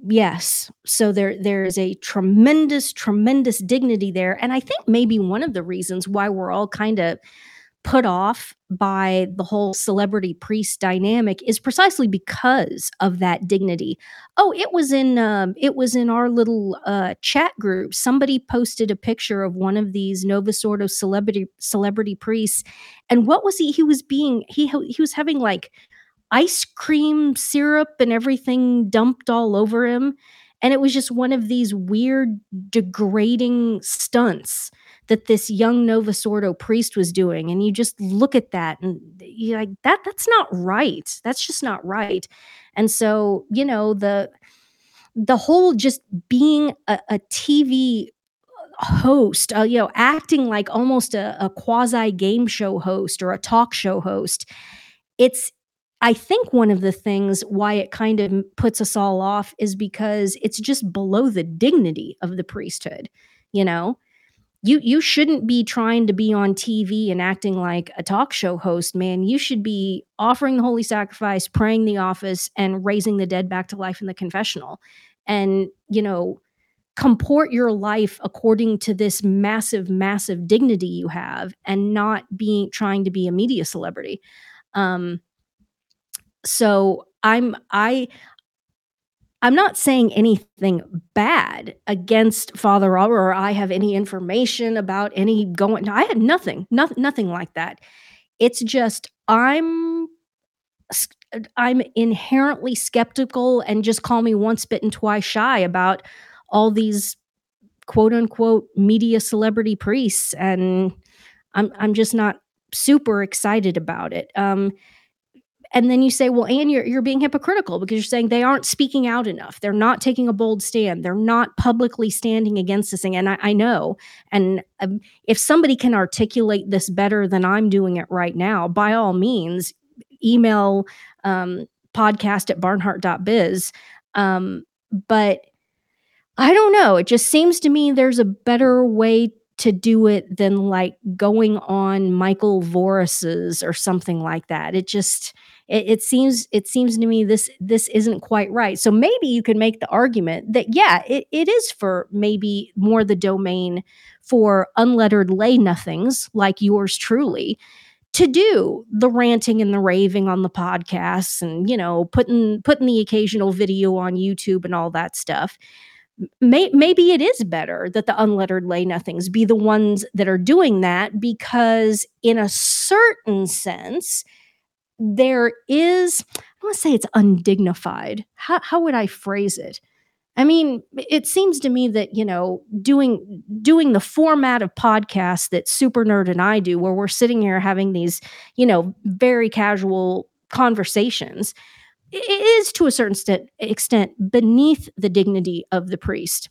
yes, so there there is a tremendous, tremendous dignity there, and I think maybe one of the reasons why we're all kind of put off by the whole celebrity priest dynamic is precisely because of that dignity. Oh, it was in um, it was in our little uh, chat group. Somebody posted a picture of one of these Novus Ordo celebrity celebrity priests, and what was he? He was being he he was having like ice cream syrup and everything dumped all over him, and it was just one of these weird degrading stunts that this young Novus Ordo priest was doing. And you just look at that and you're like, that that's not right. That's just not right. And so, you know, the the whole just being a, a TV host, uh, you know, acting like almost a, a quasi game show host or a talk show host. It's I think one of the things why it kind of puts us all off is because it's just below the dignity of the priesthood, you know? you you shouldn't be trying to be on TV and acting like a talk show host, man. You should be offering the holy sacrifice, praying the office, and raising the dead back to life in the confessional. And, you know, comport your life according to this massive, massive dignity you have and not being trying to be a media celebrity. Um, so I'm I I'm not saying anything bad against Father Robert or I have any information about any going. I had nothing, nothing, nothing like that. It's just I'm I'm inherently skeptical and just call me once bitten, twice shy about all these quote unquote media celebrity priests, and I'm I'm just not super excited about it. Um, and then you say, well, Ann, you're, you're being hypocritical because you're saying they aren't speaking out enough. They're not taking a bold stand. They're not publicly standing against this thing. And I, I know. And um, if somebody can articulate this better than I'm doing it right now, by all means, email um, podcast at barnhardt.biz. Um, but I don't know. It just seems to me there's a better way to do it than like going on Michael Voris's or something like that. It just it, it, seems it seems to me this this isn't quite right. So maybe you can make the argument that yeah, it, it is for maybe more the domain for unlettered lay nothings like yours truly to do the ranting and the raving on the podcasts and you know putting putting the occasional video on YouTube and all that stuff may, maybe it is better that the unlettered lay nothings be the ones that are doing that because in a certain sense there is i want to say it's undignified how, how would i phrase it i mean it seems to me that you know doing doing the format of podcasts that super nerd and i do where we're sitting here having these you know very casual conversations is to a certain extent beneath the dignity of the priest.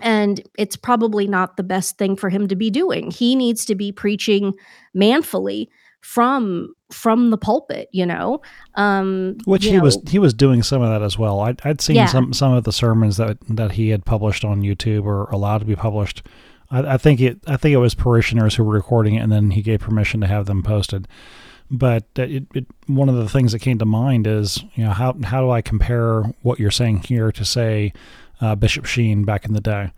And it's probably not the best thing for him to be doing. He needs to be preaching manfully from from the pulpit, you know. Um, Which you he know, was he was doing some of that as well. I'd, I'd seen Yeah. some some of the sermons that that he had published on YouTube or allowed to be published. I, I think it I think it was parishioners who were recording it, and then he gave permission to have them posted. But it, it one of the things that came to mind is you know how how do I compare what you're saying here to say uh, Bishop Sheen back in the day,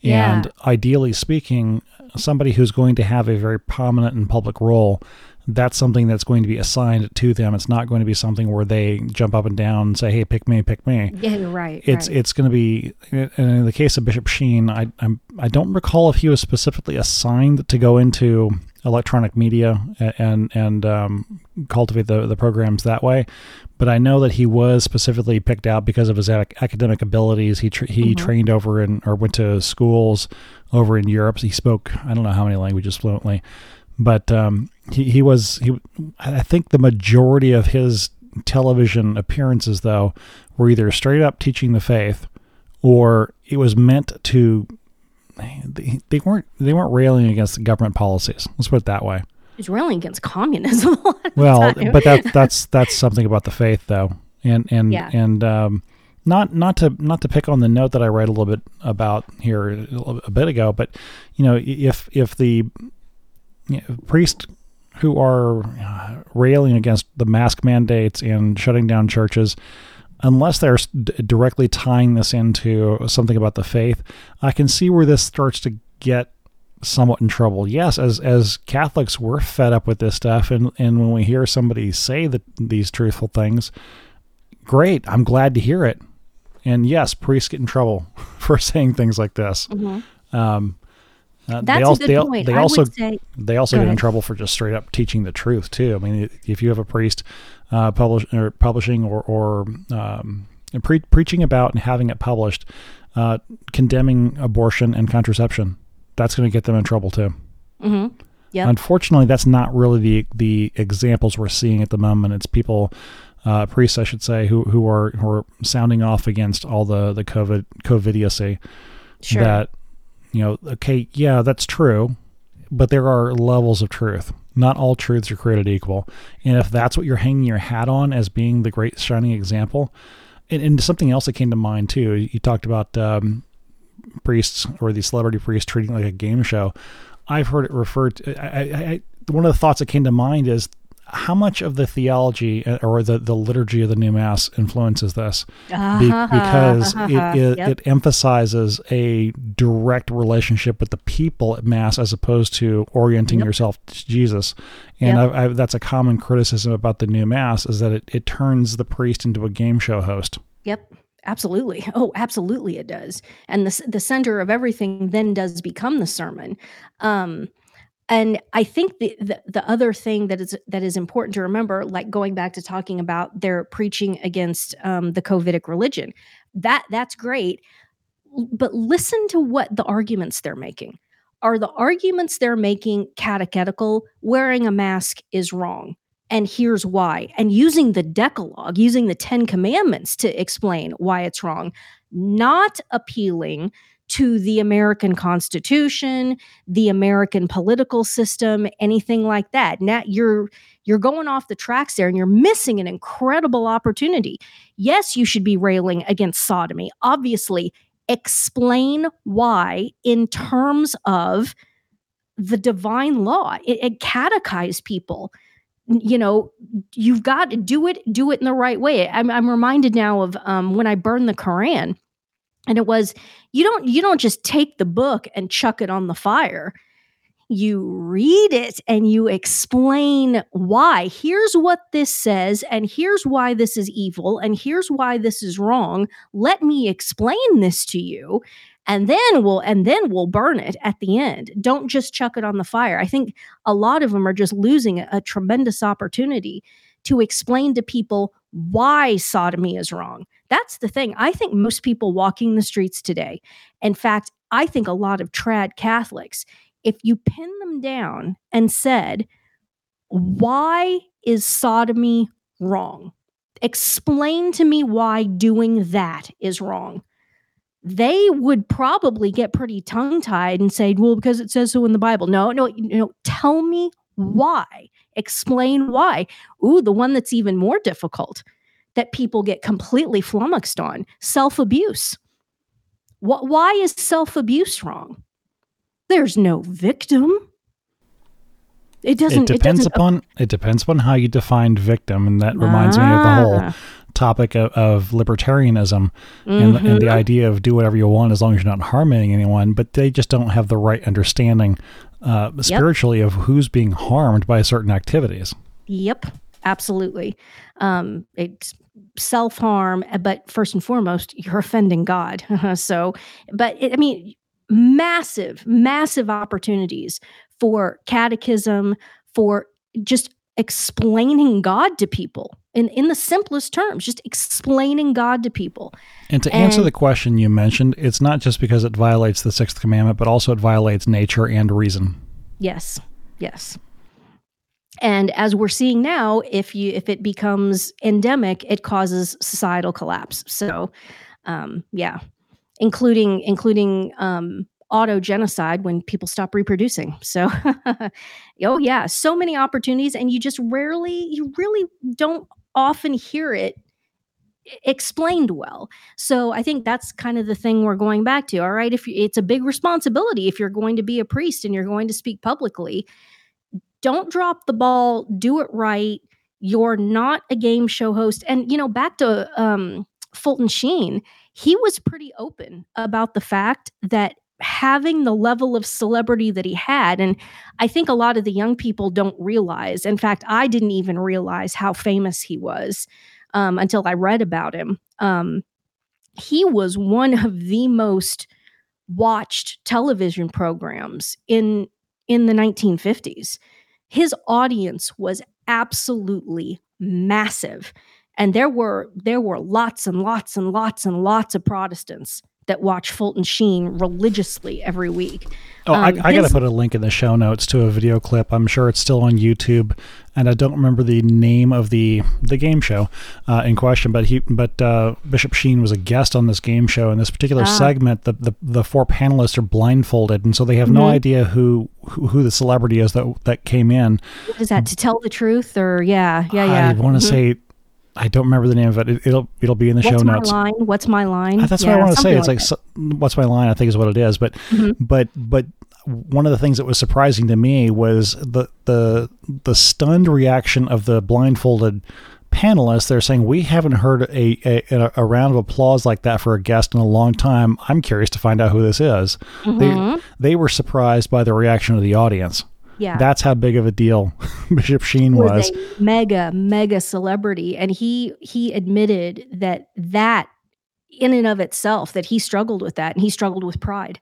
Yeah. and ideally speaking, somebody who's going to have a very prominent and public role that's something that's going to be assigned to them. It's not going to be something where they jump up and down and say, "Hey, pick me, pick me." yeah, right. It's right. it's going to be. And in the case of Bishop Sheen, I I'm, I don't recall if he was specifically assigned to go into electronic media and and um, cultivate the the programs that way, but I know that he was specifically picked out because of his ac- academic abilities. He tra- he Mhm. trained over in or went to schools over in Europe. He spoke I don't know how many languages fluently, but um, he he was he. I think the majority of his television appearances though were either straight up teaching the faith, or it was meant to. They, they weren't they weren't railing against the government policies. Let's put it that way. He's railing against communism. a lot of the Well, but that that's that's something about the faith though, and and Yeah. and um, not not to not to pick on the note that I read a little bit about here a, a bit ago, but you know if if the you know, priests who are uh, railing against the mask mandates and shutting down churches, unless they're d- directly tying this into something about the faith, I can see where this starts to get somewhat in trouble. Yes, as as Catholics, we're fed up with this stuff, and and when we hear somebody say that these truthful things, great. I'm glad to hear it. And yes, priests get in trouble for saying things like this. Mhm. Um, uh, That's they also, a good they, point. They I also would say they also get in trouble for just straight up teaching the truth too. I mean, if you have a priest uh, publish or publishing or or um, pre- preaching about and having it published, uh, condemning abortion and contraception, that's going to get them in trouble too. mhm. Yep. Unfortunately, that's not really the the examples we're seeing at the moment. It's people, uh, priests, I should say, who who are who are sounding off against all the the COVID COVIDiocy sure. that you know okay yeah that's true but there are levels of truth. Not all truths are created equal. And if that's what you're hanging your hat on as being the great shining example and, and something else that came to mind too you talked about um, priests or the celebrity priests treating like a game show. I've heard it referred to I, I, I, one of the thoughts that came to mind is how much of the theology uh, or the, the liturgy of the new mass influences this be- Uh-huh, because it, it, yep. it emphasizes a direct relationship with the people at mass as opposed to orienting Yep. yourself to Jesus. And Yep. I, I, that's a common criticism about the new mass is that it, it turns the priest into a game show host. Yep. Absolutely. Oh, absolutely it does. And the the center of everything then does become the sermon. Um and I think the, the the other thing that is that is important to remember, like going back to talking about their preaching against um, the COVIDic religion, that that's great. But listen to what the arguments they're making. Are the arguments they're making catechetical? Wearing a mask is wrong and here's why. And using the Decalogue, using the Ten Commandments to explain why it's wrong, not appealing to the American Constitution, the American political system, anything like that. Now you're you're going off the tracks there and you're missing an incredible opportunity. Yes, you should be railing against sodomy. Obviously, explain why in terms of the divine law. It, it people. You know, you've got to do it, do it in the right way. I'm, I'm reminded now of um, when I burned the Quran, and it was you don't you don't just take the book and chuck it on the fire you read it and you explain why. Here's what this says, and here's why this is evil, and here's why this is wrong. Let me explain this to you. And then we'll and then we'll burn it at the end. Don't just chuck it on the fire. I think a lot of them are just losing a, a tremendous opportunity to explain to people why sodomy is wrong. That's the thing. I think most people walking the streets today, in fact, I think a lot of trad Catholics, if you pin them down and said, why is sodomy wrong? Explain to me why doing that is wrong. They would probably get pretty tongue tied and say, well, because it says so in the Bible. No, no, no, tell me why. Explain why. Ooh, the one that's even more difficult that people get completely flummoxed on self abuse. Why is self abuse wrong? There's no victim. It doesn't. It depends it doesn't, upon. It depends upon how you define victim, and that reminds ah. me of the whole ah. topic of, of libertarianism mm-hmm. and, and, the mm-hmm. idea of do whatever you want as long as you're not harming anyone. But they just don't have the right understanding uh, spiritually yep. of who's being harmed by certain activities. Yep, absolutely. Um, it's self harm, but first and foremost, you're offending God. so, but it, I mean, massive, massive opportunities for catechism, for just explaining God to people in, in the simplest terms, just explaining God to people. And to and, answer the question you mentioned, it's not just because it violates the sixth commandment, but also it violates nature and reason. Yes, yes. And as we're seeing now, if you if it becomes endemic, it causes societal collapse. So, um, yeah, including including um, auto genocide when people stop reproducing. So, oh yeah, so many opportunities, and you just rarely, you really don't often hear it explained well. So I think that's kind of the thing we're going back to. All right, if you, it's a big responsibility if you're going to be a priest and you're going to speak publicly, don't drop the ball. Do it right. You're not a game show host. And you know, back to um, Fulton Sheen, he was pretty open about the fact that having the level of celebrity that he had and i think a lot of the young people don't realize in fact i didn't even realize how famous he was um, until i read about him. Um, he was one of the most watched television programs in in the 1950s his audience was absolutely massive and there were there were lots and lots and lots and lots of protestants that watch Fulton Sheen religiously every week. Oh, um, I, I got to put a link in the show notes to a video clip. I'm sure it's still on YouTube, and I don't remember the name of the the game show uh, in question. But he, but uh, Bishop Sheen was a guest on this game show. In this particular ah. segment, the, the the four panelists are blindfolded, and so they have mm-hmm. no idea who, who, who the celebrity is that that came in. What is that to tell the truth or yeah yeah yeah? I want to mm-hmm. say I don't remember the name of it. it will it'll be in the what's show notes. Line? What's my line? That's yeah, what I want to say. It's like, so, what's my line? I think is what it is. But mm-hmm. but but one of the things that was surprising to me was the the the stunned reaction of the blindfolded panelists. They're saying we haven't heard a, a, a round of applause like that for a guest in a long time. I'm curious to find out who this is. Mm-hmm. They they were surprised by the reaction of the audience. Yeah. That's how big of a deal Bishop Sheen was. was. mega, mega celebrity. And he he admitted that that in and of itself, that he struggled with that and he struggled with pride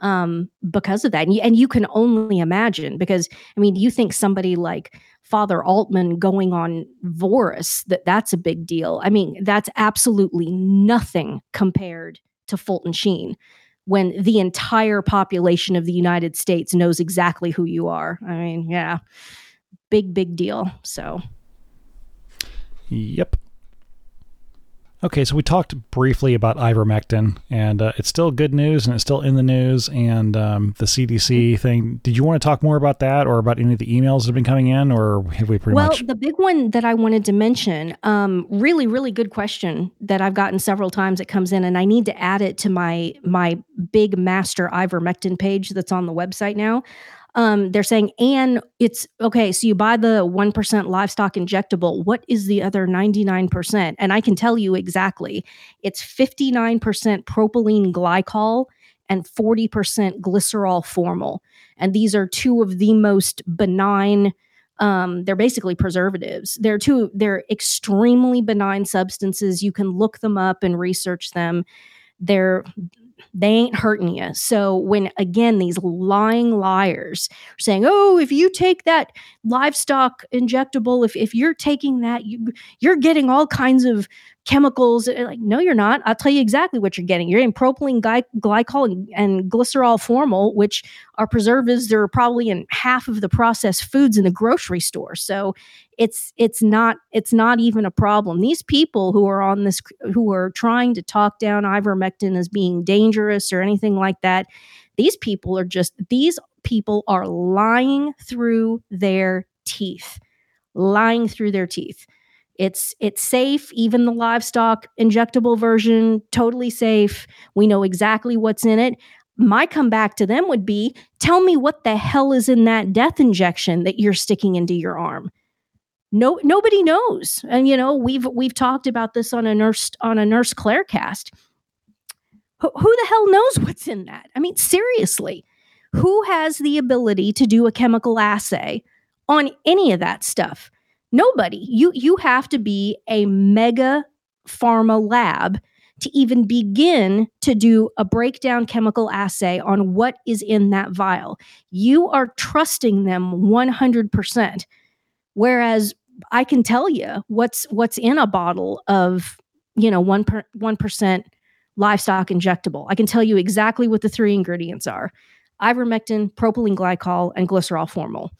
um, because of that. And you, and you can only imagine because I mean, you think somebody like Father Altman going on Voris, that that's a big deal. I mean, that's absolutely nothing compared to Fulton Sheen when the entire population of the United States knows exactly who you are. I mean, yeah, big, big deal. So, yep. Okay, so we talked briefly about ivermectin, and uh, it's still good news, and it's still in the news, and um, the CDC mm-hmm. thing. Did you want to talk more about that, or about any of the emails that have been coming in, or have we pretty well, much? Well, the big one that I wanted to mention, um, really, really good question that I've gotten several times. It comes in, and I need to add it to my my big master ivermectin page that's on the website now. Um, they're saying, and it's okay. So you buy the one percent livestock injectable. What is the other ninety nine percent? And I can tell you exactly. It's fifty nine percent propylene glycol and 40% glycerol formal. And these are two of the most benign um, they're basically preservatives. They're two, they're extremely benign substances. You can look them up and research them. They're they ain't hurting you. So when again these lying liars saying, "Oh, if you take that livestock injectable, if if you're taking that, you you're getting all kinds of chemicals. Uh, like, no, you're not. I'll tell you exactly what you're getting. You're getting propylene gly- glycol and, and glycerol formal, which are preservatives. They're probably in half of the processed foods in the grocery store. So it's it's not it's not even a problem. These people who are on this who are trying to talk down ivermectin as being dangerous or anything like that, these people are just these people are lying through their teeth. Lying through their teeth. It's it's safe, even the livestock injectable version, totally safe. We know exactly what's in it. My comeback to them would be, tell me what the hell is in that death injection that you're sticking into your arm. No, nobody knows. And you know, we've we've talked about this on a nurse on a nurse Claire cast. Who, who the hell knows what's in that? I mean, seriously, who has the ability to do a chemical assay on any of that stuff? Nobody. You you have to be a mega pharma lab to even begin to do a breakdown chemical assay on what is in that vial. You are trusting them 100%. Whereas I can tell you what's what's in a bottle of, you know, 1 per, 1% livestock injectable. I can tell you exactly what the three ingredients are. Ivermectin, propylene glycol, and glycerol formal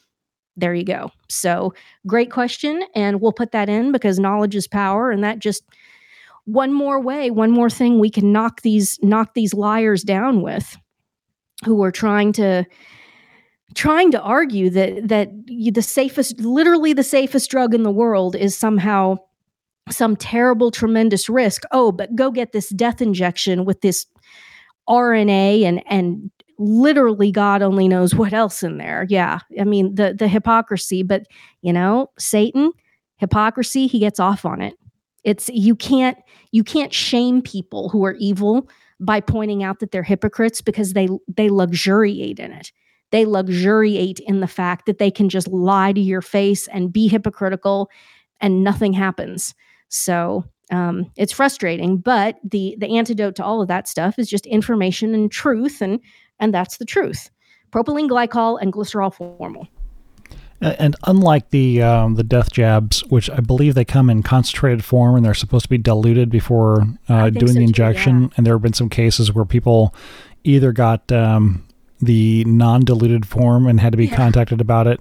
there you go. So, great question. And we'll put that in because knowledge is power. And that just one more way, one more thing we can knock these knock these liars down with who are trying to trying to argue that that the safest literally the safest drug in the world is somehow some terrible tremendous risk oh but go get this death injection with this RNA and and literally God only knows what else in there. Yeah. I mean, the the hypocrisy, but you know, Satan, hypocrisy, he gets off on it. It's you can't you can't shame people who are evil by pointing out that they're hypocrites because they they luxuriate in it. They luxuriate in the fact that they can just lie to your face and be hypocritical and nothing happens. So um, it's frustrating, but the the antidote to all of that stuff is just information and truth and and that's the truth. Propylene glycol and glycerol formal. And unlike the um, the death jabs, which I believe they come in concentrated form and they're supposed to be diluted before uh, doing so the injection, too, yeah. and there have been some cases where people either got um, the non-diluted form and had to be yeah. contacted about it,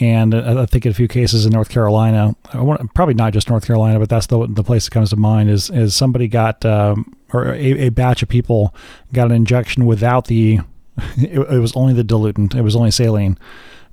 and I think in a few cases in North Carolina, probably not just North Carolina, but that's the the place that comes to mind is is somebody got um, or a, a, batch of people got an injection without the it, it was only the diluent, it was only saline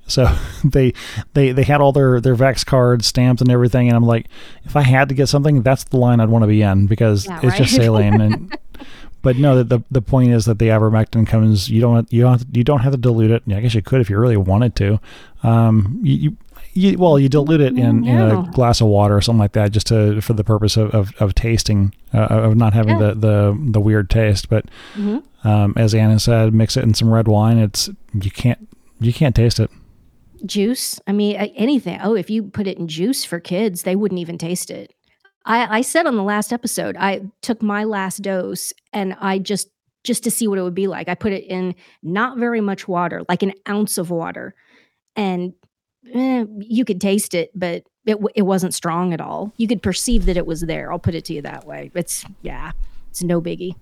so they they they had all their their vax cards stamped and everything, and I'm like, if I had to get something, that's the line I'd want to be in because yeah, it's right? just saline. and but no, the the point is that the ivermectin comes. You don't you don't you don't have to dilute it. I guess you could if you really wanted to. Um, you, you well, you dilute it in, in a glass of water or something like that, just to for the purpose of of, of tasting, uh, of not having yeah. the, the the weird taste. But mm-hmm. um, as Anna said, mix it in some red wine. It's you can't you can't taste it juice. I mean, anything. Oh, if you put it in juice for kids, they wouldn't even taste it. I, I said on the last episode, I took my last dose and I just just to see what it would be like. I put it in not very much water, like an ounce of water, and eh, you could taste it, but it it wasn't strong at all. You could perceive that it was there. I'll put it to you that way. It's yeah, it's no biggie.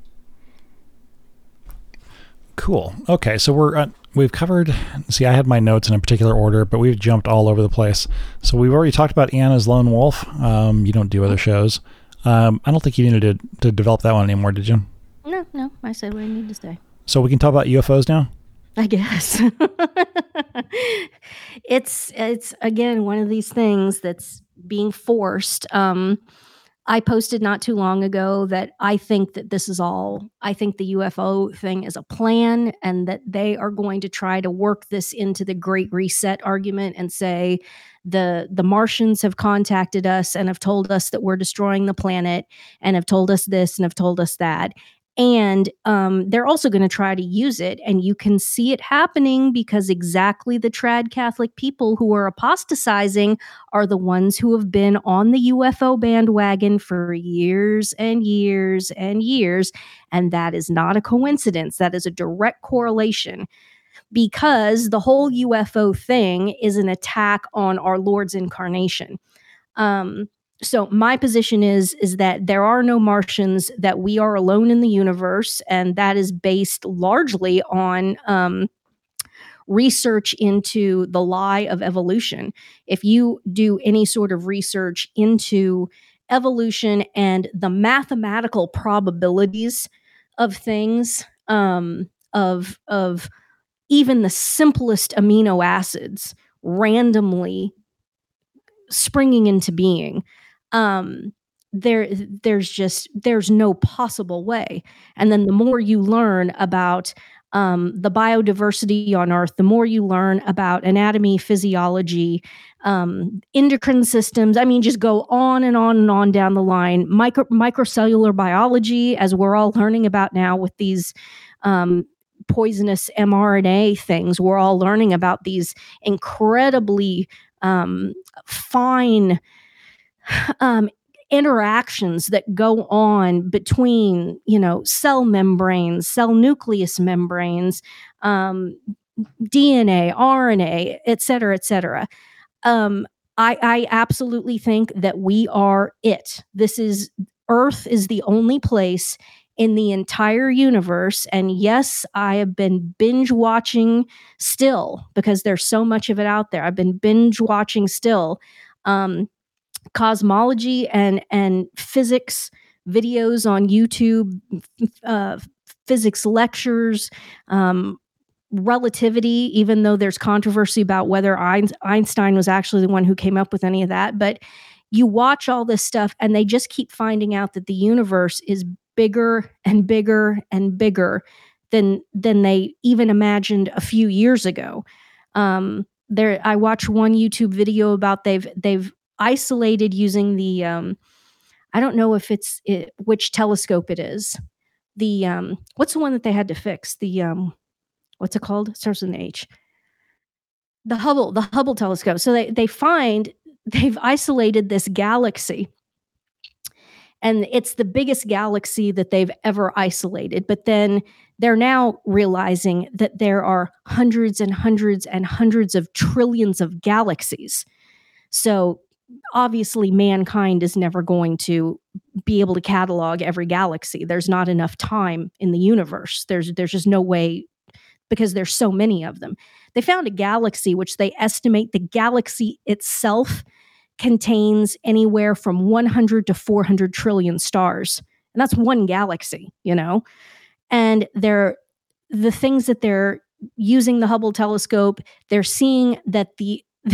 Cool. Okay, so we're uh, we've covered. See, I had my notes in a particular order, but we've jumped all over the place. So we've already talked about Anna's Lone Wolf. Um, you don't do other shows. Um, I don't think you needed to, to develop that one anymore, did you? No, no. I said where I need to stay. So we can talk about UFOs now. I guess it's it's again one of these things that's being forced. Um, I posted not too long ago that I think that this is all, I think the UFO thing is a plan and that they are going to try to work this into the great reset argument and say the the Martians have contacted us and have told us that we're destroying the planet and have told us this and have told us that and um, they're also going to try to use it. And you can see it happening because exactly the trad Catholic people who are apostatizing are the ones who have been on the UFO bandwagon for years and years and years. And that is not a coincidence, that is a direct correlation because the whole UFO thing is an attack on our Lord's incarnation. Um, so my position is is that there are no martians that we are alone in the universe and that is based largely on um, research into the lie of evolution. If you do any sort of research into evolution and the mathematical probabilities of things um, of of even the simplest amino acids randomly springing into being um there there's just there's no possible way. And then the more you learn about um, the biodiversity on earth the more you learn about anatomy physiology um, endocrine systems i mean just go on and on and on down the line. Micro microcellular biology as we're all learning about now with these um, poisonous mrna things we're all learning about these incredibly um, fine um, interactions that go on between you know cell membranes cell nucleus membranes um, dna rna et cetera et cetera. Um, I, I absolutely think that we are it. This is earth is the only place in the entire universe and yes i have been binge watching still because there's so much of it out there. I've been binge watching still. Um, cosmology and and physics videos on YouTube, uh, physics lectures, um, relativity. Even though there's controversy about whether Einstein was actually the one who came up with any of that, but you watch all this stuff and they just keep finding out that the universe is bigger and bigger and bigger than than they even imagined a few years ago. Um, there, I watched one YouTube video about they've they've isolated using the um, I don't know if it's it, which telescope it is. The um, what's the one that they had to fix? The um, what's it called? It starts with an H. The Hubble, the Hubble telescope. So they they find they've isolated this galaxy and it's the biggest galaxy that they've ever isolated. But then they're now realizing that there are hundreds and hundreds and hundreds of trillions of galaxies. So obviously mankind is never going to be able to catalog every galaxy. There's not enough time in the universe. There's there's just no way because there's so many of them. They found a galaxy which they estimate the galaxy itself contains anywhere from 100 to 400 trillion stars. And that's one galaxy you know? And they're the things that they're using the hubble telescope they're seeing that the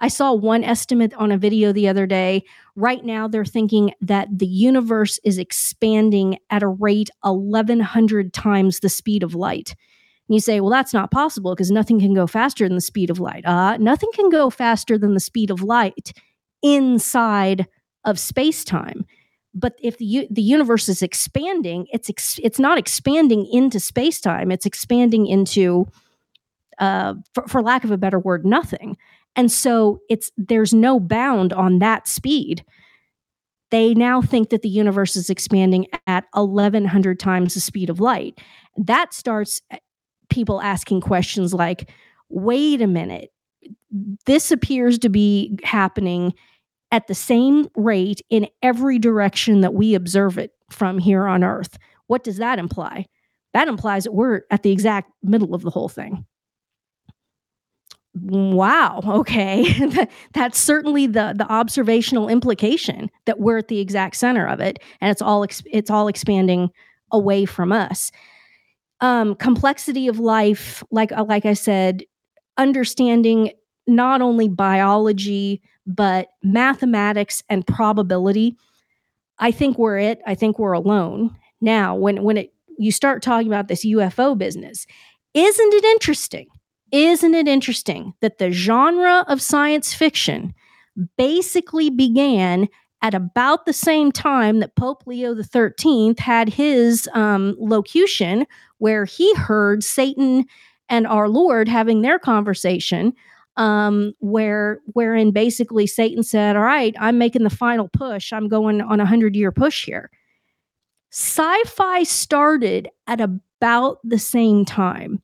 I saw one estimate on a video the other day. Right now, they're thinking that the universe is expanding at a rate 1,100 times the speed of light. And you say, well, that's not possible because nothing can go faster than the speed of light. Uh, nothing can go faster than the speed of light inside of space time. But if the, the universe is expanding, it's ex- it's not expanding into space time. It's expanding into uh, for, for lack of a better word, nothing. And so it's there's no bound on that speed. They now think that the universe is expanding at 1100 times the speed of light. That starts eh, people asking questions like, wait a minute, this appears to be happening at the same rate in every direction that we observe it from here on Earth. What does that imply? That implies that we're at the exact middle of the whole thing wow okay that's certainly the the observational implication that we're at the exact center of it and it's all it's all expanding away from us um complexity of life like uh, like i said understanding not only biology but mathematics and probability I think we're it. I think we're alone. Now, when when it you start talking about this UFO business, isn't it interesting? Isn't it interesting that the genre of science fiction basically began at about the same time that Pope Leo XIII had his um, locution, where he heard Satan and our Lord having their conversation, um, where wherein basically Satan said, "All right, I'm making the final push. I'm going on a hundred year push here." Sci-fi started at about the same time.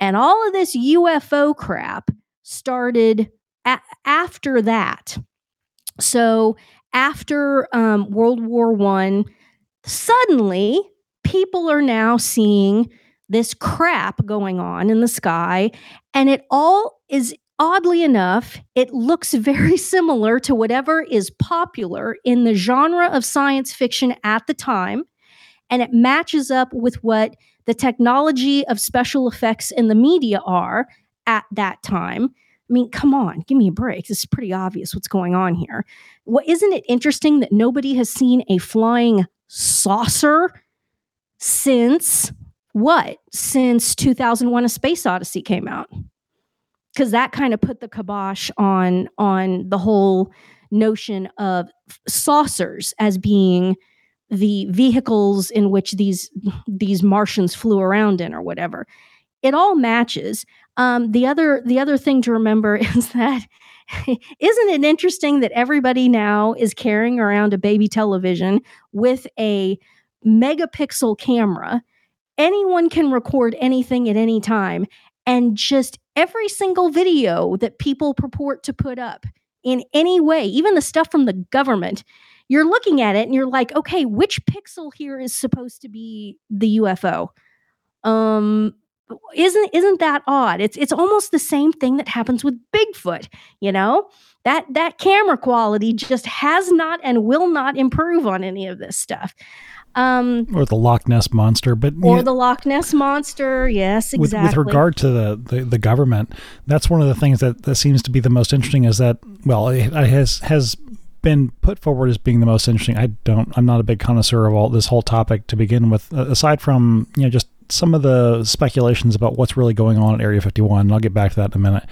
And all of this UFO crap started a- after that. So after um, World War One, suddenly people are now seeing this crap going on in the sky, and it all is oddly enough, it looks very similar to whatever is popular in the genre of science fiction at the time, and it matches up with what the technology of special effects in the media are at that time. I mean, come on, give me a break. This is pretty obvious what's going on here. What isn't it interesting that nobody has seen a flying saucer since what? Since 2001 A Space Odyssey came out. Cuz that kind of put the kibosh on on the whole notion of saucers as being the vehicles in which these these Martians flew around in or whatever. It all matches. Um, the other the other thing to remember is that isn't it interesting that everybody now is carrying around a baby television with a megapixel camera? Anyone can record anything at any time, and just every single video that people purport to put up in any way, even the stuff from the government, you're looking at it and you're like, okay, which pixel here is supposed to be the UFO? Um, isn't isn't that odd? It's it's almost the same thing that happens with Bigfoot, you know? That that camera quality just has not and will not improve on any of this stuff. Um, or the Loch Ness monster, but or yeah, the Loch Ness monster, yes, exactly. With, with regard to the, the, the government, that's one of the things that, that seems to be the most interesting. Is that well, it has has been put forward as being the most interesting. I don't. I'm not a big connoisseur of all this whole topic to begin with. Aside from you know just some of the speculations about what's really going on at Area 51, and I'll get back to that in a minute.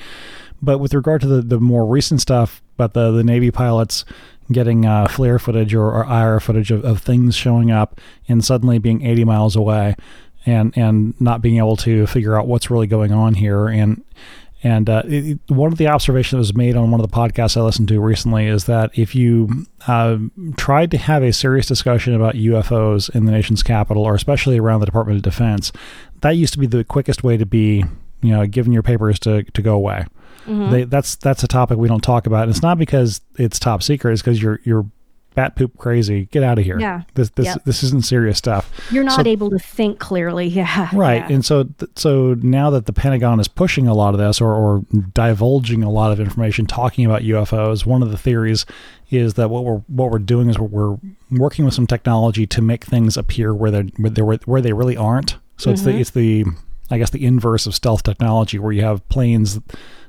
But with regard to the, the more recent stuff about the, the Navy pilots getting uh, FLIR footage or, or IR footage of, of things showing up and suddenly being 80 miles away and, and not being able to figure out what's really going on here. And and uh, it, one of the observations that was made on one of the podcasts I listened to recently is that if you uh, tried to have a serious discussion about UFOs in the nation's capital, or especially around the Department of Defense, that used to be the quickest way to be, you know, given your papers to, to go away. Mm-hmm. They, that's that's a topic we don't talk about. And it's not because it's top secret; it's because you're you're bat poop crazy. Get out of here. Yeah. This this yep. this isn't serious stuff. You're not so, able to think clearly. Yeah. Right. Yeah. And so so now that the Pentagon is pushing a lot of this or or divulging a lot of information talking about UFOs, one of the theories is that what we're what we're doing is we're working with some technology to make things appear where they where, where they really aren't. So mm-hmm. it's the mm-hmm. it's the I guess the inverse of stealth technology where you have planes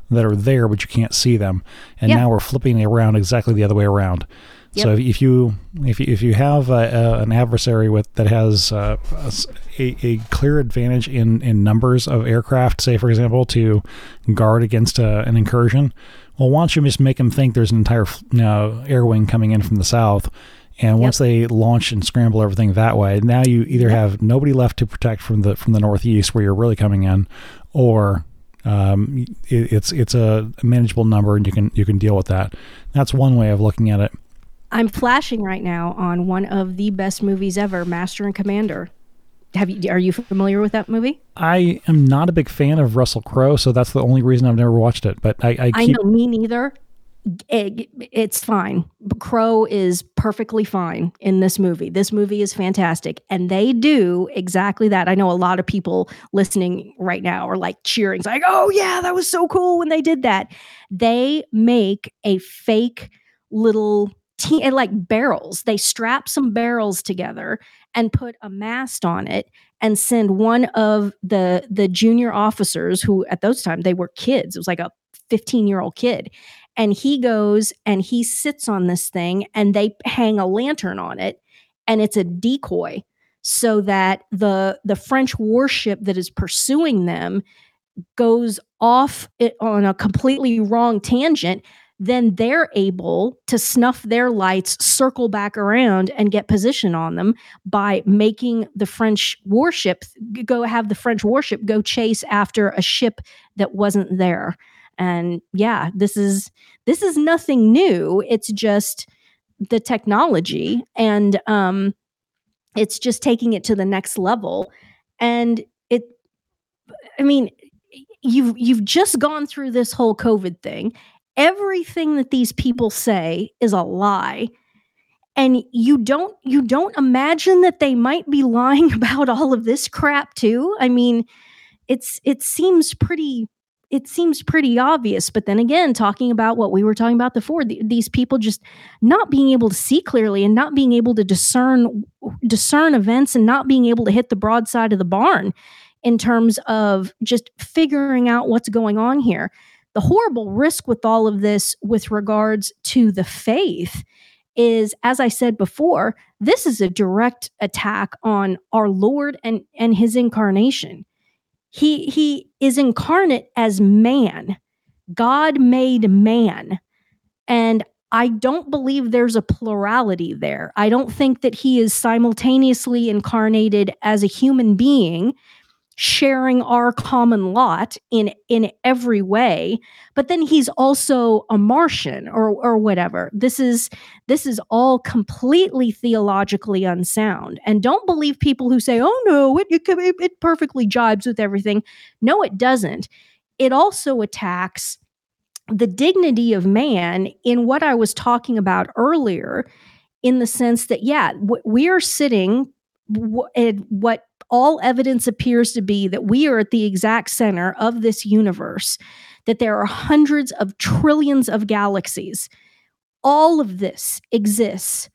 that are there but you can't see them. And yep. now we're flipping it around exactly the other way around. Yep. So if you if you, if you have a, a, an adversary with that has uh, a, a, clear advantage in, in numbers of aircraft, say for example, to guard against a, uh, an incursion, well, why don't you just make them think there's an entire you know, air wing coming in from the south, and yep. once they launch and scramble everything that way, now you either have nobody left to protect from the from the northeast where you're really coming in, or um, it, it's it's a manageable number and you can you can deal with that. That's one way of looking at it. I'm flashing right now on one of the best movies ever, Master and Commander. Have you? Are you familiar with that movie? I am not a big fan of Russell Crowe, so that's the only reason I've never watched it. But I, I, keep... I know me neither. It, it's fine. Crowe is perfectly fine in this movie. This movie is fantastic, and they do exactly that. I know a lot of people listening right now are like cheering, it's like, "Oh yeah, that was so cool when they did that." They make a fake little like barrels. They strap some barrels together and put a mast on it and send one of the the junior officers who at those time they were kids. It was like a 15 year old kid. and he goes and he sits on this thing and they hang a lantern on it and it's a decoy so that the the French warship that is pursuing them goes off on a completely wrong tangent then they're able to snuff their lights, circle back around, and get position on them by making the French warship go have the French warship go chase after a ship that wasn't there. And yeah, this is this is nothing new. It's just the technology, and um, it's just taking it to the next level. And it, I mean, you've you've just gone through this whole COVID thing everything that these people say is a lie. And you don't you don't imagine that they might be lying about all of this crap too. I mean it's it seems pretty it seems pretty obvious. But then again talking about what we were talking about before the, these people just not being able to see clearly and not being able to discern discern events and not being able to hit the broadside of the barn in terms of just figuring out what's going on here the horrible risk with all of this with regards to the faith is as i said before this is a direct attack on our lord and and his incarnation. He he is incarnate as man. God made man. And i don't believe there's a plurality there. I don't think that he is simultaneously incarnated as a human being sharing our common lot in in every way but then he's also a martian or or whatever. This is this is all completely theologically unsound. And don't believe people who say oh no it it, it perfectly jibes with everything. No it doesn't. It also attacks the dignity of man in what i was talking about earlier in the sense that yeah we are sitting at what all evidence appears to be that we are at the exact center of this universe, that there are hundreds of trillions of galaxies. All of this exists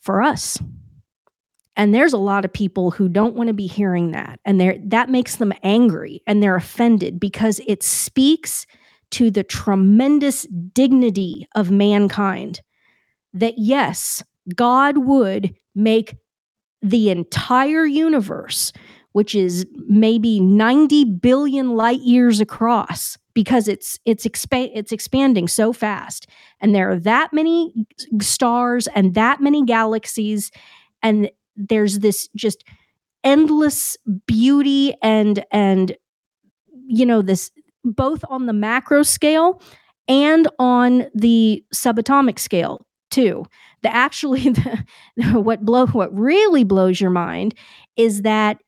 for us. And there's a lot of people who don't want to be hearing that. And that makes them angry and they're offended because it speaks to the tremendous dignity of mankind. That yes, God would make the entire universe, which is maybe 90 billion light years across because it's it's expa- it's expanding so fast. And there are that many stars and that many galaxies and there's this just endless beauty and and you know this both on the macro scale and on the subatomic scale too the actually the, what blow what really blows your mind is that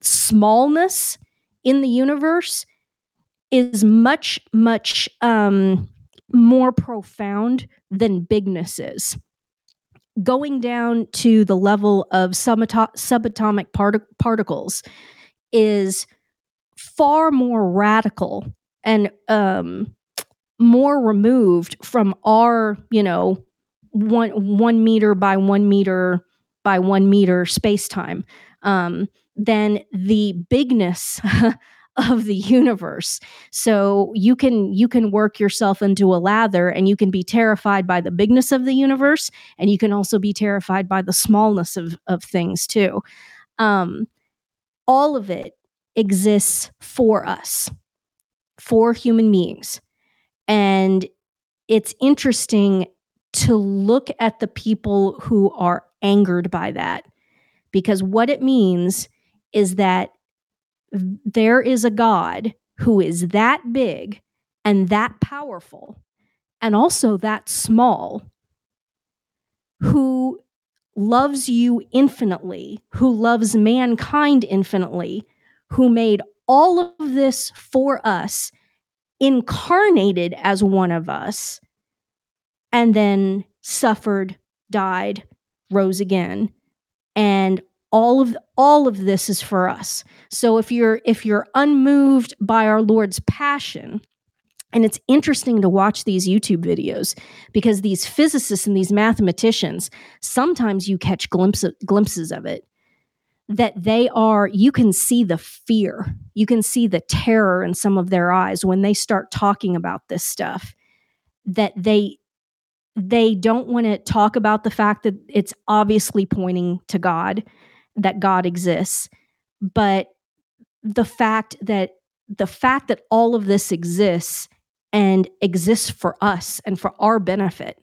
smallness in the universe is much much um, more profound than bigness is. Going down to the level of subato- subatomic part- particles is far more radical and um, more removed from our you know one one meter by one meter by one meter space time um, than the bigness of the universe. So you can you can work yourself into a lather and you can be terrified by the bigness of the universe and you can also be terrified by the smallness of of things too. Um, all of it exists for us for human beings. And it's interesting to look at the people who are angered by that. Because what it means is that there is a God who is that big and that powerful and also that small who loves you infinitely, who loves mankind infinitely, who made all of this for us, incarnated as one of us, and then suffered, died, rose again. And all of all of this is for us. So if you're if you're unmoved by our Lord's passion, and it's interesting to watch these YouTube videos because these physicists and these mathematicians, sometimes you catch glimpses glimpses of it that they are you can see the fear you can see the terror in some of their eyes when they start talking about this stuff that they they don't want to talk about the fact that it's obviously pointing to God, that God exists, but the fact that the fact that all of this exists and exists for us and for our benefit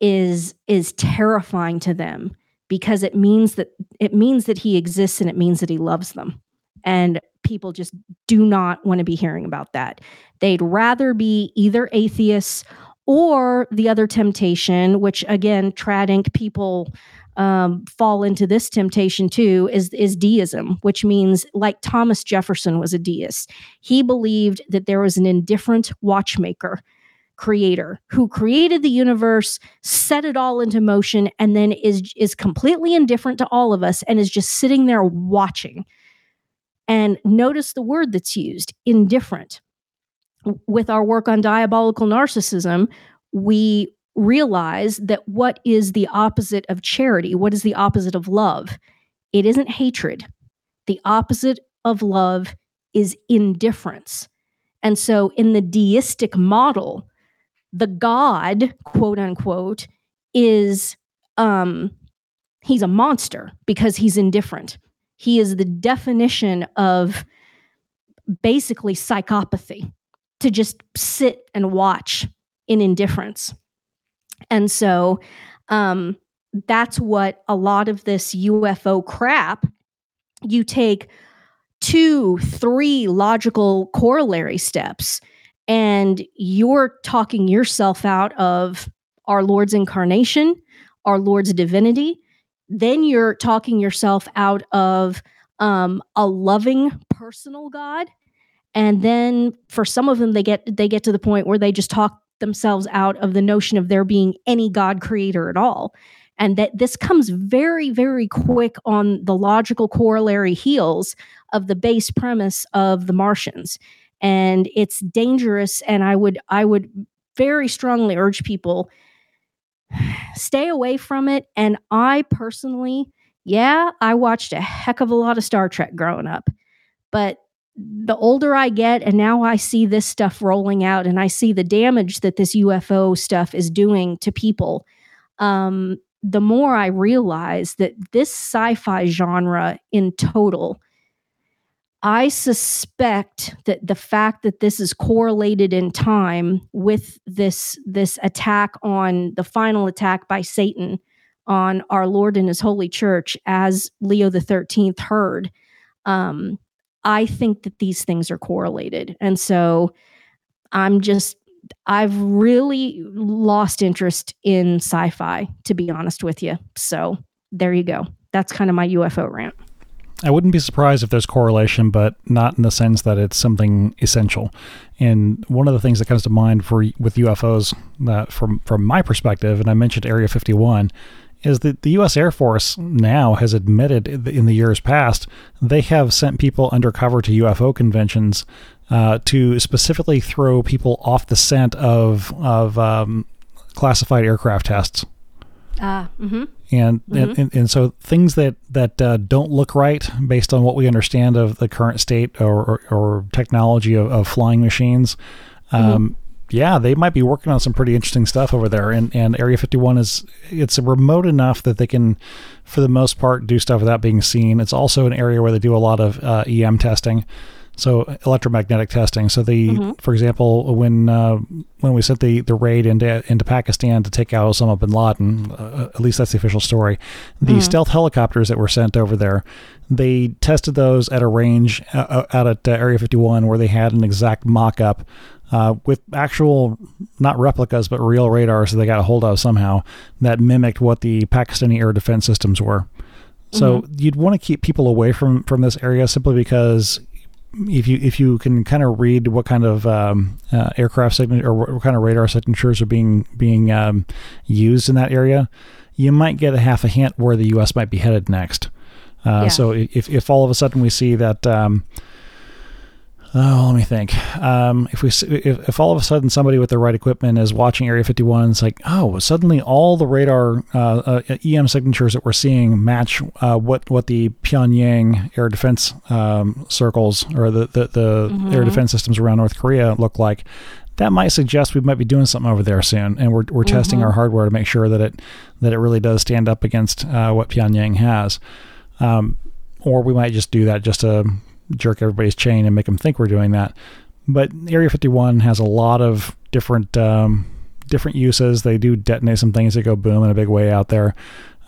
is is terrifying to them because it means that it means that he exists and it means that he loves them. And people just do not want to be hearing about that. They'd rather be either atheists or the other temptation which again trad inc people um, fall into this temptation too is is deism, which means like Thomas Jefferson was a deist. He believed that there was an indifferent watchmaker creator who created the universe, set it all into motion, and then is is completely indifferent to all of us and is just sitting there watching. And notice the word that's used, indifferent. With our work on diabolical narcissism, we realize that what is the opposite of charity? What is the opposite of love? It isn't hatred. The opposite of love is indifference. And so, in the deistic model, the God, quote unquote, is um, he's a monster because he's indifferent. He is the definition of basically psychopathy to just sit and watch in indifference. And so um, that's what a lot of this UFO crap, you take two, three logical corollary steps, and you're talking yourself out of our Lord's incarnation, our Lord's divinity. Then you're talking yourself out of um, a loving personal God. And then for some of them, they get they get to the point where they just talk themselves out of the notion of there being any God creator at all. And that this comes very, very quick on the logical corollary heels of the base premise of the Martians. And it's dangerous. And I would, I would very strongly urge people stay away from it. And I personally, yeah, I watched a heck of a lot of Star Trek growing up, but the older I get, and now I see this stuff rolling out, and I see the damage that this UFO stuff is doing to people, um, the more I realize that this sci fi genre in total, I suspect that the fact that this is correlated in time with this, this attack on the final attack by Satan on our Lord and his holy church, as Leo the 13th heard, um, I think that these things are correlated. And so I'm just, I've really lost interest in sci fi, to be honest with you. So there you go. That's kind of my UFO rant. I wouldn't be surprised if there's correlation, but not in the sense that it's something essential. And one of the things that comes to mind for with UFOs, that uh, from from my perspective, and I mentioned Area 51, is that the U.S. Air Force now has admitted in the years past they have sent people undercover to UFO conventions uh, to specifically throw people off the scent of of um, classified aircraft tests. Ah, uh, mm-hmm. And, mm-hmm. and, and so things that that uh, don't look right based on what we understand of the current state or or, or technology of, of, flying machines. Mm-hmm. Um, mm-hmm yeah, they might be working on some pretty interesting stuff over there. And, and Area 51 is it's remote enough that they can, for the most part, do stuff without being seen. It's also an area where they do a lot of uh, EM testing, so electromagnetic testing. So the, mm-hmm. for example, when uh, when we sent the, the raid into into Pakistan to take out Osama bin Laden, uh, at least that's the official story. The mm-hmm. stealth helicopters that were sent over there, they tested those at a range uh, uh, out at uh, Area 51 where they had an exact mock up uh, with actual, not replicas, but real radars that they got a hold of somehow that mimicked what the Pakistani air defense systems were. So mm-hmm. you'd want to keep people away from from this area simply because if you if you can kind of read what kind of um, uh, aircraft signature or what kind of radar signatures are being being um, used in that area, you might get a half a hint where the U.S. might be headed next. Uh, yeah. So if if all of a sudden we see that um, Oh, let me think. Um, if we if, if all of a sudden somebody with the right equipment is watching Area 51, it's like, oh, suddenly all the radar uh, uh, EM signatures that we're seeing match uh, what what the Pyongyang air defense um, circles or the the, the mm-hmm. air defense systems around North Korea look like. that might suggest we might be doing something over there soon, and we're we're mm-hmm. testing our hardware to make sure that it that it really does stand up against uh, what Pyongyang has. Um, or we might just do that just to jerk everybody's chain and make them think we're doing that. But Area 51 has a lot of different um, different uses. They do detonate some things that go boom in a big way out there.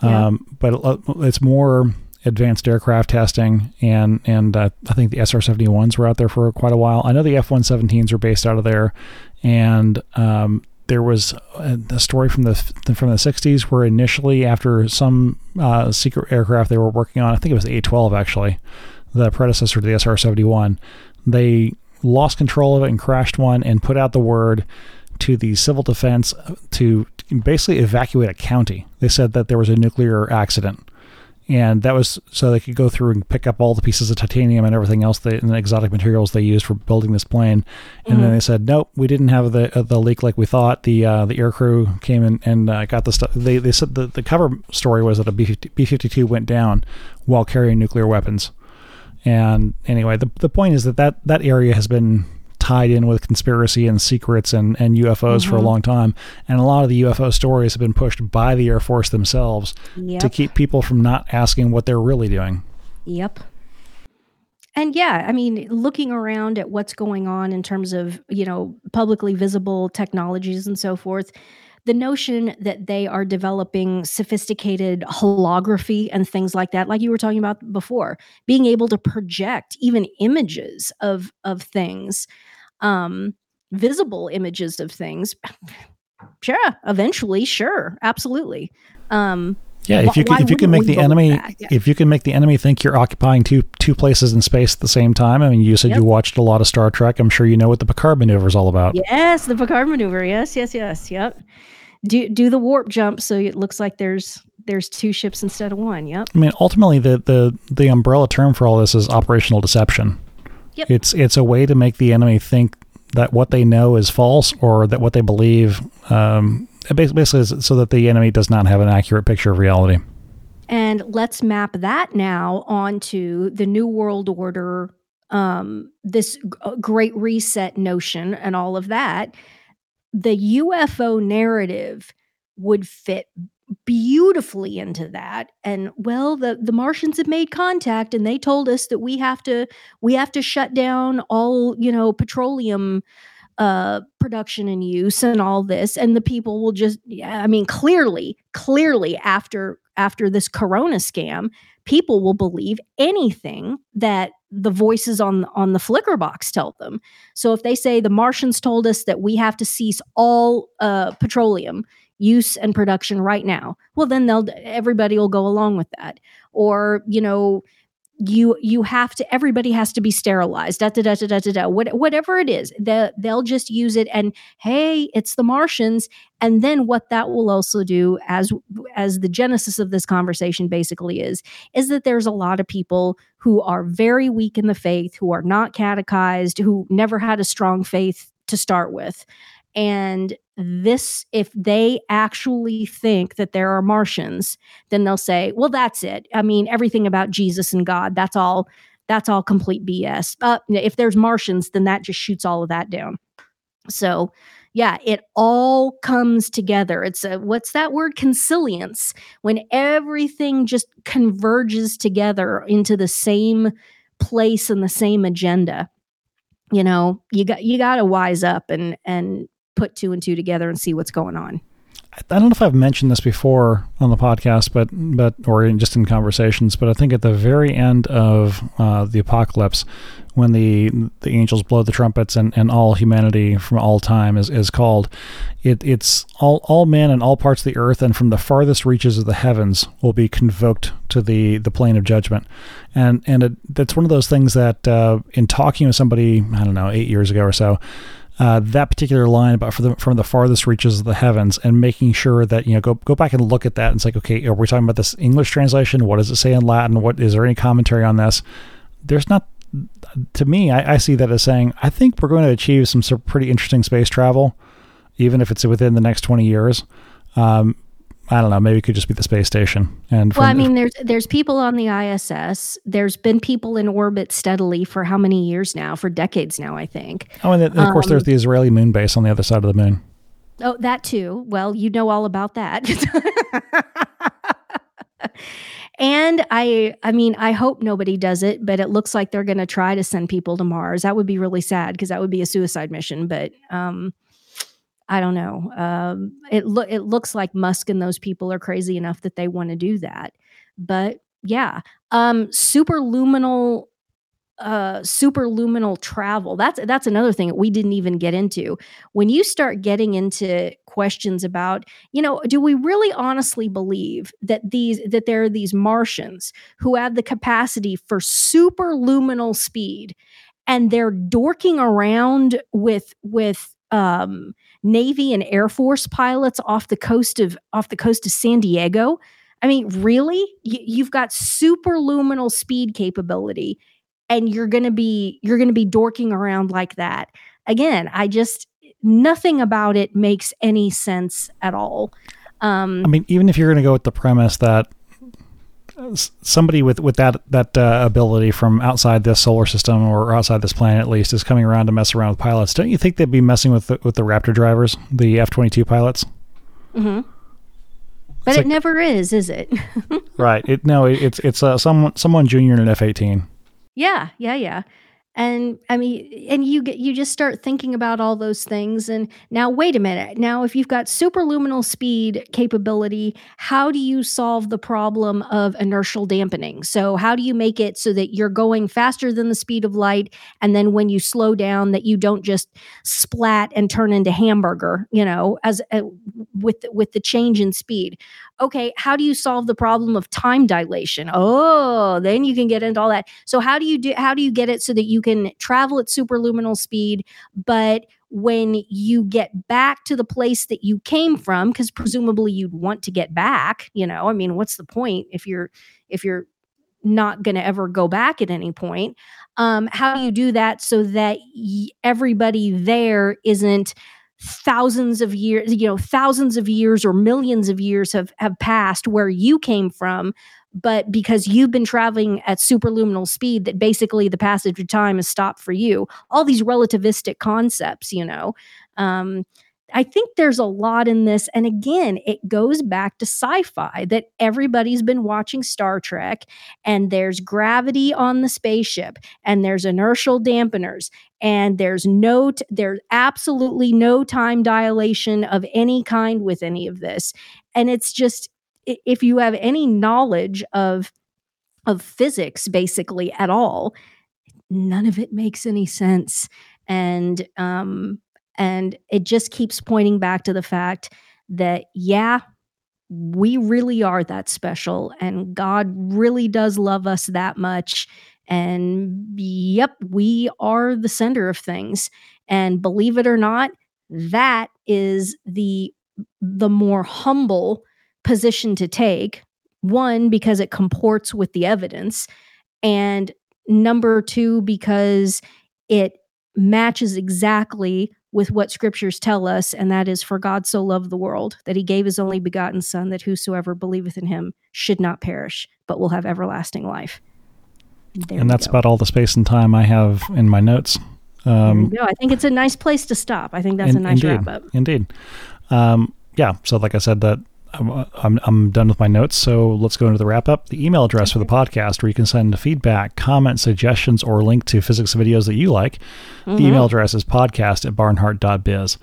Yeah. Um, but it's more advanced aircraft testing, and and uh, I think the SR-71s were out there for quite a while. I know the F-117s were based out of there, and um, there was a, a, story from the from the 60s where initially after some uh, secret aircraft they were working on, I think it was the A-12 actually, the predecessor to the SR-71, they lost control of it and crashed one and put out the word to the civil defense to basically evacuate a county. They said that there was a nuclear accident and that was so they could go through and pick up all the pieces of titanium and everything else they, and the exotic materials they used for building this plane. And mm-hmm. then they said, nope, we didn't have the uh, the leak like we thought. The uh, the air crew came in and uh, got the stuff. They they said the, the cover story was that a B fifty two went down while carrying nuclear weapons. And anyway, the the point is that that, that area has been tied in with conspiracy and secrets and, and UFOs mm-hmm. for a mm-hmm. long time. And a lot of the UFO stories have been pushed by the Air Force themselves yep. to keep people from not asking what they're really doing. Yep. And yeah, I mean, looking around at what's going on in terms of, you know, publicly visible technologies and so forth, the notion that they are developing sophisticated holography and things like that like you were talking about before being able to project even images of of things um, visible images of things, sure, eventually, sure, absolutely. Um, yeah, if you can, if you can make the enemy yeah. if you can make the enemy think you're occupying two two places in space at the same time. I mean, you said yep. you watched a lot of Star Trek. I'm sure you know what the Picard maneuver is all about. Yes, the Picard maneuver. Yes, yes, yes. Yep. Do do the warp jump so it looks like there's there's two ships instead of one. Yep. I mean, ultimately, the the the umbrella term for all this is operational deception. Yep. It's it's a way to make the enemy think that what they know is false or that what they believe um, basically is so that the enemy does not have an accurate picture of reality. And let's map that now onto the New World Order, um, this g- great reset notion, and all of that. The UFO narrative would fit beautifully into that. And well the the martians have made contact and they told us that we have to we have to shut down all you know petroleum uh production and use and all this. And the people will just yeah i mean clearly clearly after after this corona scam people will believe anything that the voices on on the flicker box tell them. So if they say the martians told us that we have to cease all uh petroleum use and production right now well then they'll everybody will go along with that. Or you know you you have to everybody has to be sterilized da, da, da, da, da, da, what, whatever it is they, they'll just use it and hey it's the martians. And then what that will also do as as the genesis of this conversation basically is is that there's a lot of people who are very weak in the faith who are not catechized who never had a strong faith to start with. And this, if they actually think that there are Martians, then they'll say, well, that's it. I mean, everything about Jesus and God, that's all, that's all complete BS. Uh, if there's Martians, then that just shoots all of that down. So, yeah, it all comes together. It's a what's that word? Consilience. When everything just converges together into the same place and the same agenda. You know, you got you got to wise up and and put two and two together and see what's going on. I don't know if I've mentioned this before on the podcast, but but or in, just in conversations. But I think at the very end of uh, the apocalypse, when the the angels blow the trumpets and, and all humanity from all time is, is called, it it's all all men and all parts of the earth and from the farthest reaches of the heavens will be convoked to the the plane of judgment, and and it, that's one of those things that uh, in talking with somebody I don't know eight years ago or so uh, that particular line about the, from the farthest reaches of the heavens and making sure that you know go go back and look at that and it's like okay are we talking about this English translation? What does it say in Latin? What is there any commentary on this? There's not to me I, I see that as saying I think we're going to achieve some pretty interesting space travel even if it's within the next 20 years. Um, I don't know. Maybe it could just be the space station. And well, I mean, there's there's people on the ISS. There's been people in orbit steadily for how many years now? For decades now, I think. Oh, and, then, of course, there's um, the Israeli moon base on the other side of the moon. Oh, that too. Well, you know all about that. and I, I mean, I hope nobody does it, but it looks like they're going to try to send people to Mars. That would be really sad because that would be a suicide mission. But um, I don't know. Um, it lo- it looks like Musk and those people are crazy enough that they want to do that. But yeah, um, superluminal uh superluminal travel that's that's another thing that we didn't even get into when you start getting into questions about you know do we really honestly believe that these that there are these martians who have the capacity for superluminal speed and they're dorking around with with um Navy and Air Force pilots off the coast of off the coast of San Diego. I mean, really? you've got superluminal speed capability and you're going to be you're going to be dorking around like that. Again, I just nothing about it makes any sense at all. Um, I mean, even if you're going to go with the premise that somebody with with that that uh, ability from outside this solar system or outside this planet at least is coming around to mess around with pilots. Don't you think they'd be messing with the, with the Raptor drivers, the F twenty two pilots? Mm-hmm. But it's it like, never is, is it? right. It no. It, it's it's uh, someone someone junior in an F eighteen. Yeah. Yeah. Yeah and i mean and you get you just start thinking about all those things. And now wait a minute. Now if you've got superluminal speed capability how do you solve the problem of inertial dampening? So how do you make it so that you're going faster than the speed of light and then when you slow down that you don't just splat and turn into hamburger you know as uh, with with the change in speed okay, how do you solve the problem of time dilation? Oh, then you can get into all that. So how do you do how do you get it so that you can travel at superluminal speed, but when you get back to the place that you came from because presumably you'd want to get back you know i mean what's the point if you're if you're not going to ever go back at any point um, how do you do that so that y- everybody there isn't thousands of years you know thousands of years or millions of years have have passed where you came from but because you've been traveling at superluminal speed that basically the passage of time has stopped for you. All these relativistic concepts you know um, I think there's a lot in this. And again, it goes back to sci fi that everybody's been watching Star Trek, and there's gravity on the spaceship, and there's inertial dampeners, and there's no, t- there's absolutely no time dilation of any kind with any of this. And it's just, if you have any knowledge of, of physics basically at all, none of it makes any sense. And um, and it just keeps pointing back to the fact that, yeah, we really are that special and God really does love us that much. And yep, we are the center of things. And believe it or not, that is the the more humble position to take. One, because it comports with the evidence. And number two, because it matches exactly with what scriptures tell us, and that is, For God so loved the world that he gave his only begotten Son, that whosoever believeth in him should not perish, but will have everlasting life. There and that's go. about all the space and time I have in my notes. Um, I think it's a nice place to stop. I think that's in, a nice indeed, wrap up. Indeed. Um, yeah. So, like I said, that I'm, I'm, I'm, done with my notes, so let's go into the wrap up. The email address for the podcast where you can send feedback, comments, suggestions, or link to physics videos that you like. Mm-hmm. The email address is podcast at barnhardt.biz.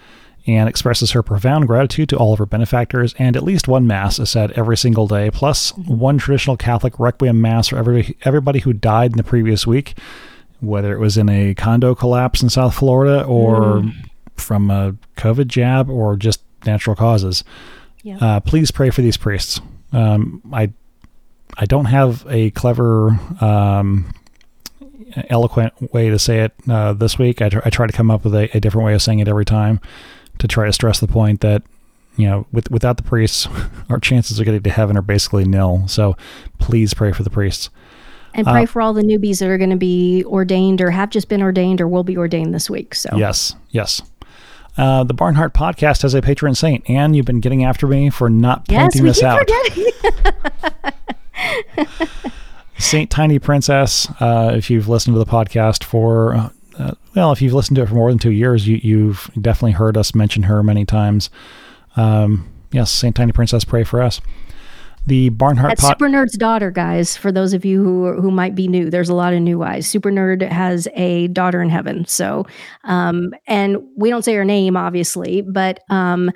and expresses her profound gratitude to all of her benefactors, and at least one Mass is said every single day, mm-hmm. one traditional Catholic Requiem Mass for every, everybody who died in the previous week, whether it was in a condo collapse in South Florida or mm. from a COVID jab or just natural causes. Yeah. Uh, please pray for these priests. Um, I I don't have a clever, um, eloquent way to say it uh, this week. I, tr- I, try to come up with a, a, different way of saying it every time to try to stress the point that you know, with, without the priests, our chances of getting to heaven are basically nil. So please pray for the priests. And pray uh, for all the newbies that are going to be ordained or have just been ordained or will be ordained this week. So yes, yes. Uh, the Barnhardt podcast has a patron saint, and you've been getting after me for not Yes, pointing we this keep out. forgetting. Saint Tiny Princess. Uh, if you've listened to the podcast for, uh, uh, well, if you've listened to it for more than two years, you, you've definitely heard us mention her many times. Um, yes, Saint Tiny Princess, pray for us. The Barnhardt That's pod. Super Nerd's daughter, guys. For those of you who who might be new, there's a lot of new eyes. Super Nerd has a daughter in heaven. So, um, and we don't say her name, obviously, but um,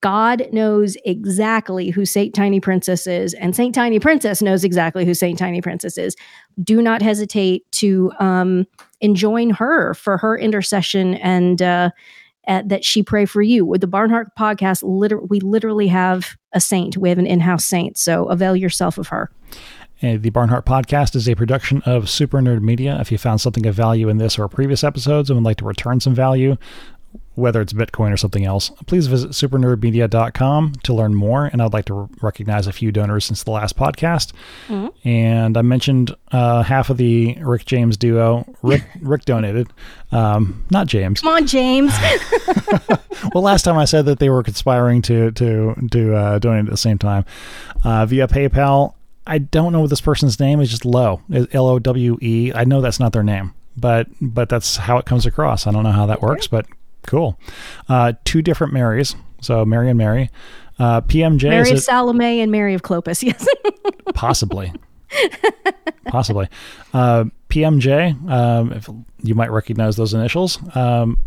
God knows exactly who Saint Tiny Princess is, and Saint Tiny Princess knows exactly who Saint Tiny Princess is. Do not hesitate to um, enjoin her for her intercession and. Uh, uh, that she pray for you. With the Barnhardt podcast, liter- we literally have a saint. We have an in-house saint, so avail yourself of her. Uh, the Barnhardt Podcast is a production of Super Nerd Media. If you found something of value in this or previous episodes and would like to return some value, whether it's Bitcoin or something else, please visit supernerdmedia.com to learn more. And I'd like to recognize a few donors since the last podcast. And I mentioned uh, half of the Rick James duo. Rick Rick donated, um, not James. Come on, James. well, last time I said that they were conspiring to to to uh, donate at the same time uh, via PayPal. I don't know what this person's name is. Just Low, L O W E. I know that's not their name, but but that's how it comes across. I don't know how that works, but cool. Uh, two different Marys, so Mary and Mary. Uh, PMJ Mary is Salome and Mary of Clopas. Yes. possibly possibly uh, pmj um, if you might recognize those initials um,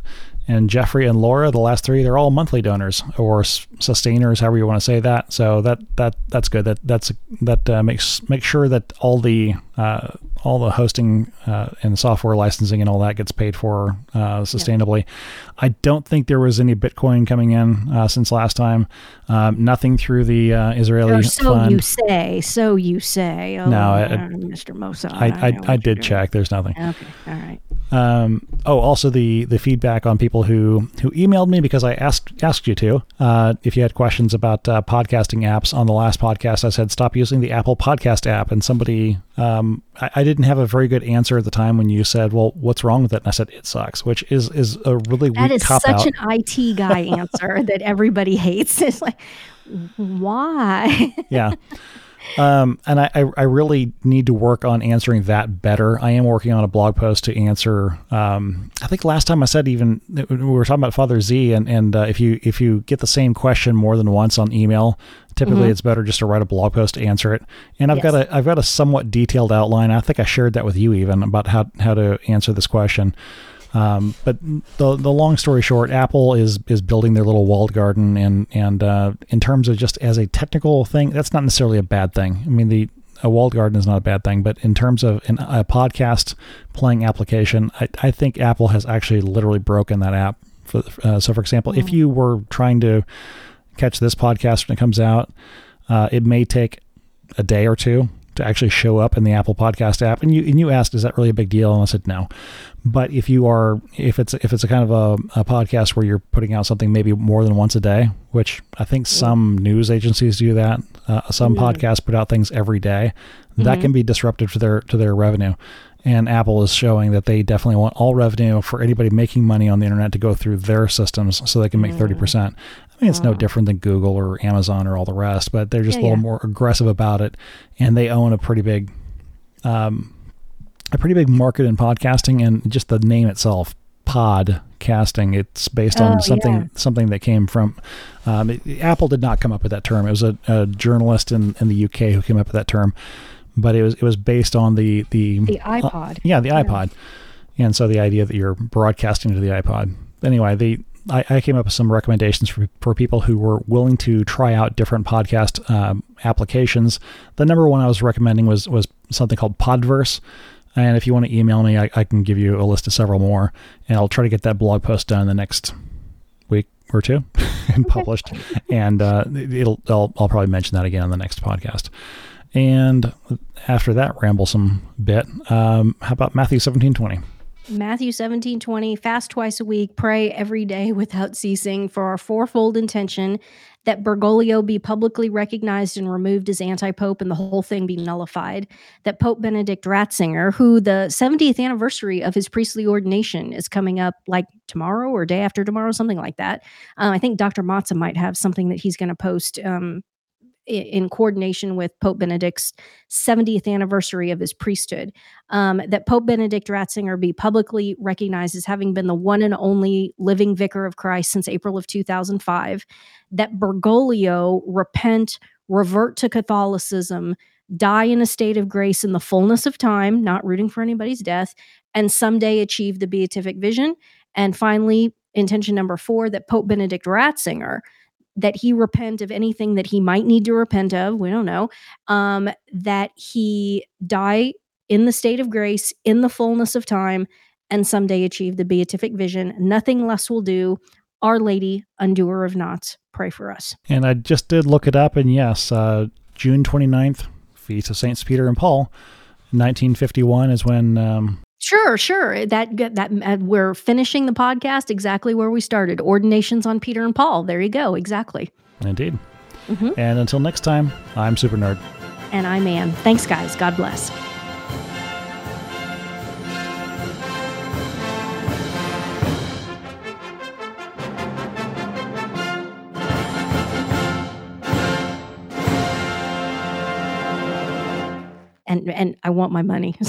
and jeffrey and laura the last three they're all monthly donors or s- sustainers however you want to say that so that that that's good that that's that uh, makes make sure that all the uh, all the hosting uh, and software licensing and all that gets paid for uh, sustainably i don't think there was any bitcoin coming in uh, since last time um, nothing through the uh, israeli or so fund you say. So you say. Oh, No, I- Mr. Mossad. I, know I, I did check. There's nothing. Okay. All right. Um, oh, also the the feedback on people who who emailed me because I asked asked you to. Uh, if you had questions about uh, podcasting apps on the last podcast, I said stop using the Apple Podcast app, and somebody um, I, I didn't have a very good answer at the time when you said, "Well, what's wrong with it?" And I said, "It sucks," which is is a really That is such out. an IT guy answer that everybody hates. It's like, why? yeah. Um, and I, I, I really need to work on answering that better. I am working on a blog post to answer. Um, I think last time I said even we were talking about Father Z, and and uh, if you if you get the same question more than once on email, typically it's better just to write a blog post to answer it. And I've got a I've got a somewhat detailed outline. I think I shared that with you even about how how to answer this question. Um, but the the long story short, Apple is is building their little walled garden, and and uh, in terms of just as a technical thing, that's not necessarily a bad thing. I mean, the a walled garden is not a bad thing, but in terms of an, a podcast playing application, I, I think Apple has actually literally broken that app. For uh, so, for example, if you were trying to catch this podcast when it comes out, uh, it may take a day or two to actually show up in the Apple Podcast app. And you and you asked, is that really a big deal? And I said no. But if you are, if it's if it's a kind of a, a podcast where you're putting out something maybe more than once a day, which I think some news agencies do that, uh, some podcasts put out things every day, that can be disruptive to their to their revenue. And Apple is showing that they definitely want all revenue for anybody making money on the internet to go through their systems so they can make 30%. I mean, it's no different than Google or Amazon or all the rest, but they're just Yeah, a little yeah. more aggressive about it. And they own a pretty big, um, a pretty big market in podcasting and just the name itself, podcasting. It's based on Oh, something yeah. something that came from um, it- Apple did not come up with that term. It was a, a journalist in, in the UK who came up with that term, but it was it was based on the the, The iPod. yeah the iPod, and so the idea that you're broadcasting to the iPod. Anyway, the I, I came up with some recommendations for, for people who were willing to try out different podcast um, applications. The number one I was recommending was was something called Podverse. And if you want to email me, I, I can give you a list of several more, and I'll try to get that blog post done in the next week or two and published. and uh, it'll I'll, I'll probably mention that again on the next podcast. And after that ramblesome bit, um, how about Matthew seventeen twenty? Matthew 17, 20, fast twice a week, pray every day without ceasing for our fourfold intention that Bergoglio be publicly recognized and removed as anti pope and the whole thing be nullified, that Pope Benedict Ratzinger, who the 70th anniversary of his priestly ordination is coming up like tomorrow or day after tomorrow, something like that. Um, I think Dr. Mazza might have something that he's going to post um, in coordination with Pope Benedict's 70th anniversary of his priesthood, um, that Pope Benedict Ratzinger be publicly recognized as having been the one and only living vicar of Christ since April of 2005, that Bergoglio repent, revert to Catholicism, die in a state of grace in the fullness of time, not rooting for anybody's death, and someday achieve the beatific vision. And finally, intention number four, that Pope Benedict Ratzinger that he repent of anything that he might need to repent of. We don't know. Um, that he die in the state of grace, in the fullness of time, and someday achieve the beatific vision. Nothing less will do. Our Lady, undoer of knots, pray for us. And I just did look it up, and yes, uh, June 29th, Feast of Saints Peter and Paul, 1951 is when um, Sure, sure. That that uh, we're finishing the podcast exactly where we started. Ordinations on Peter and Paul. There you go. Exactly. Indeed. Mm-hmm. And until next time, I'm Super Nerd. And I'm Ann. Thanks, guys. God bless. And and I want my money.